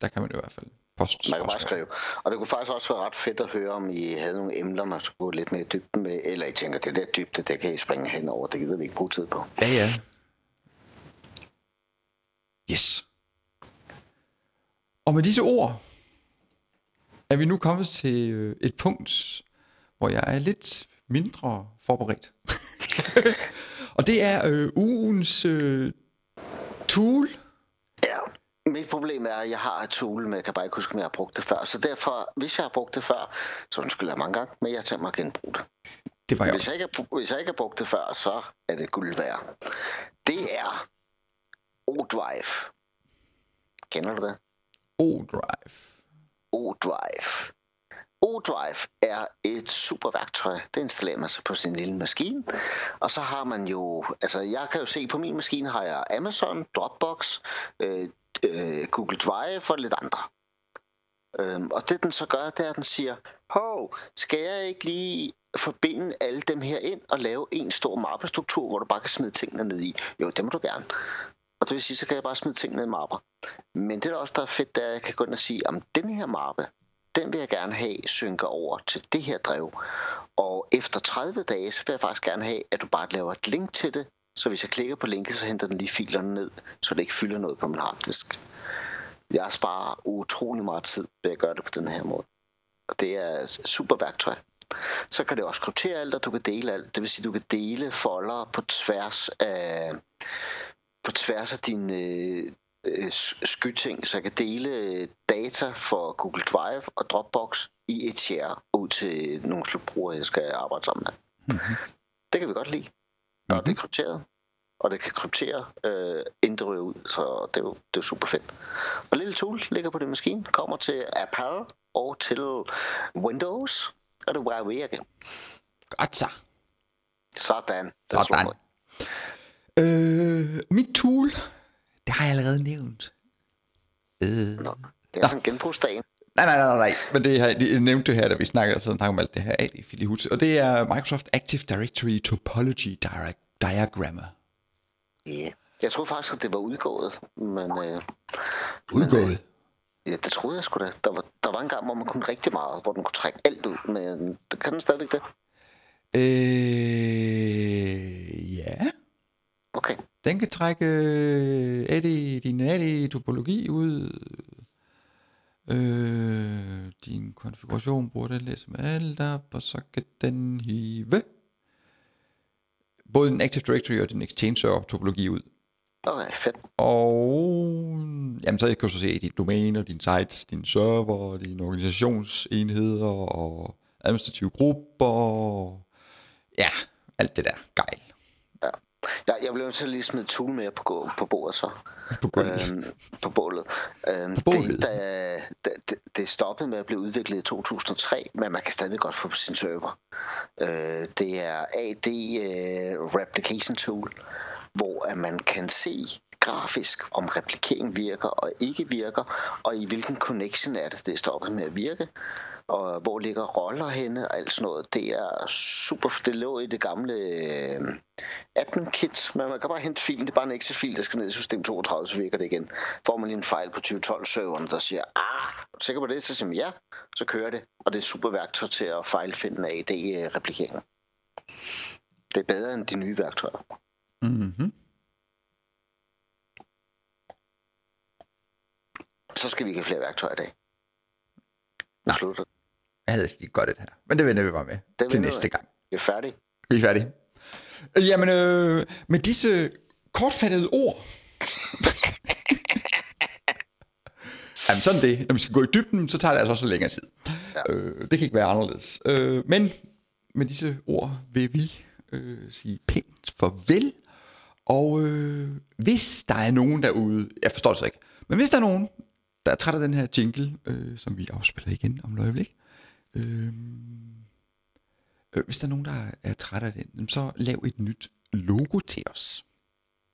S1: der kan man i hvert fald poste
S3: Man kan bare skrive. Og det kunne faktisk også være ret fedt at høre, om I havde nogle emner, man skulle gå lidt mere i dybden med, eller I tænker, det der dybde, det kan I springe hen over, det gider vi ikke bruge tid på.
S1: Ja, ja. Yes. Og med disse ord er vi nu kommet til øh, et punkt, hvor jeg er lidt mindre forberedt. og det er øh, ugens øh, tool,
S3: Ja, mit problem er, at jeg har et tool, men jeg kan bare ikke huske, om jeg har brugt det før. Så derfor, hvis jeg har brugt det før, så undskylder jeg mange gange, men jeg tænker mig at genbruge det.
S1: Det var jeg
S3: Hvis jeg, ikke har, hvis jeg ikke har brugt det før, så er det guld værd. Det er O-Drive. Kender du det?
S1: O-Drive.
S3: O-Drive. O-Drive er et super værktøj. Det installerer man sig på sin lille maskine. Og så har man jo, altså jeg kan jo se på min maskine, har jeg Amazon, Dropbox, øh, øh, Google Drive og lidt andre. Øhm, og det den så gør, det er, at den siger, hov, skal jeg ikke lige forbinde alle dem her ind og lave en stor mappestruktur, hvor du bare kan smide tingene ned i? Jo, det må du gerne. Og det vil sige, så kan jeg bare smide ting ned i mapper. Men det der også der er fedt, det er, at jeg kan gå ind og sige, om den her mappe, den vil jeg gerne have synker over til det her drev. Og efter 30 dage, så vil jeg faktisk gerne have, at du bare laver et link til det, så hvis jeg klikker på linket, så henter den lige filerne ned, så det ikke fylder noget på min harddisk. Jeg sparer utrolig meget tid ved at gøre det på den her måde. Og det er et super værktøj. Så kan det også kryptere alt, og du kan dele alt. Det vil sige, at du kan dele folder på tværs af, tværs af dine øh, øh, skyting, så jeg kan dele øh, data for Google Drive og Dropbox i et share ud til nogle slutbrugere, jeg skal arbejde sammen med. Mm-hmm. Det kan vi godt lide. Og mm-hmm. det er krypteret. Og det kan kryptere, øh, inden det ryger ud. Så det er, jo, det er jo super fedt. Og lille tool ligger på din maskine, kommer til Apple og til Windows, og det er virke.
S1: Godt så.
S3: Sådan.
S1: Sådan. Øh, mit tool, det har jeg allerede nævnt. Øh.
S3: Nå, det er sådan genbrugsdagen.
S1: Nej, nej, nej, nej, men det har jeg nævnte her, da vi snakkede sådan om alt det her af i Filihut. Og det er Microsoft Active Directory Topology Diagrammer.
S3: Ja, jeg troede faktisk, at det var udgået, men... Øh,
S1: udgået? Men, øh,
S3: ja, det troede jeg sgu da. Der var, der var en gang, hvor man kunne rigtig meget, hvor den kunne trække alt ud, men kan den stadigvæk det?
S1: Øh, ja.
S3: Okay.
S1: Den kan trække AD, din AD-topologi ud. Øh, din konfiguration bruger den læse med alt op, og så kan den hive både den Active Directory og din Exchange Server topologi ud.
S3: Okay, fedt.
S1: Og jamen, så kan du så se dine domæner, dine sites, dine server, dine organisationsenheder og administrative grupper. Ja, alt det der gejl.
S3: Ja, jeg blev at lige smide tool mere på, på bordet så.
S1: På gulvet.
S3: Øhm, på bålet. Øhm,
S1: på bålet?
S3: Det, da, det, det stoppede med at blive udviklet i 2003, men man kan stadig godt få på sin server. Øh, det er AD øh, Replication Tool, hvor at man kan se grafisk, om replikering virker og ikke virker, og i hvilken connection er det, det stopper stoppet med at virke og hvor ligger roller henne og alt sådan noget. Det er super, det lå i det gamle øh, admin kit, men man kan bare hente filen, det er bare en Excel-fil, der skal ned i system 32, så virker det igen. Får man lige en fejl på 2012-serveren, der siger, ah, er du sikker på det? Så siger man ja, så kører det, og det er super værktøj til at fejlfinde af AD-replikeringer. Øh, replikering. Det er bedre end de nye værktøjer.
S1: Mm-hmm.
S3: Så skal vi ikke have flere værktøjer i dag.
S1: Nu slutter jeg havde lige godt det her. Men det vender vi bare med det til næste gang.
S3: Vi er færdige.
S1: Vi er færdige. Jamen, øh, med disse kortfattede ord. Jamen sådan det. Når vi skal gå i dybden, så tager det altså også længere tid. Ja. Øh, det kan ikke være anderledes. Øh, men med disse ord vil vi øh, sige pænt farvel. Og øh, hvis der er nogen derude, jeg forstår det så ikke, men hvis der er nogen, der er træt af den her jingle, øh, som vi afspiller igen om et øjeblik, Øh, øh, hvis der er nogen, der er træt af den, så lav et nyt logo til os.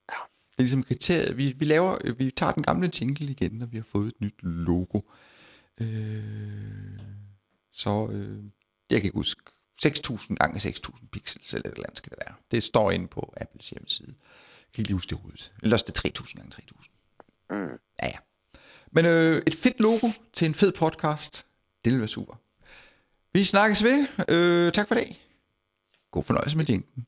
S1: Ja. Det er ligesom kriteriet. Vi, vi, laver, vi tager den gamle jingle igen, når vi har fået et nyt logo. Øh, så øh, jeg kan ikke huske, 6.000 gange 6.000 pixels eller et eller andet skal det være. Det står inde på Apples hjemmeside. Jeg kan ikke lige huske det hovedet. Eller også det er 3.000 gange 3.000. Mm. Ja, ja. Men øh, et fedt logo til en fed podcast, det vil være super. Vi snakkes ved. Øh, tak for dag. God fornøjelse med jinken.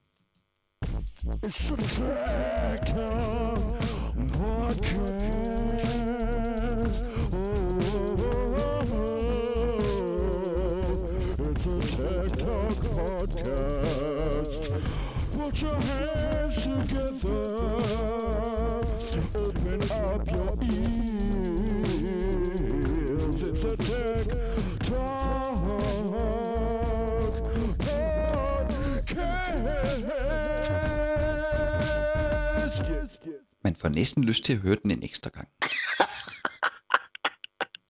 S1: Put your hands together, open up your ears
S2: så tæk Tak Podcast
S1: Man får næsten lyst til at høre den en ekstra gang.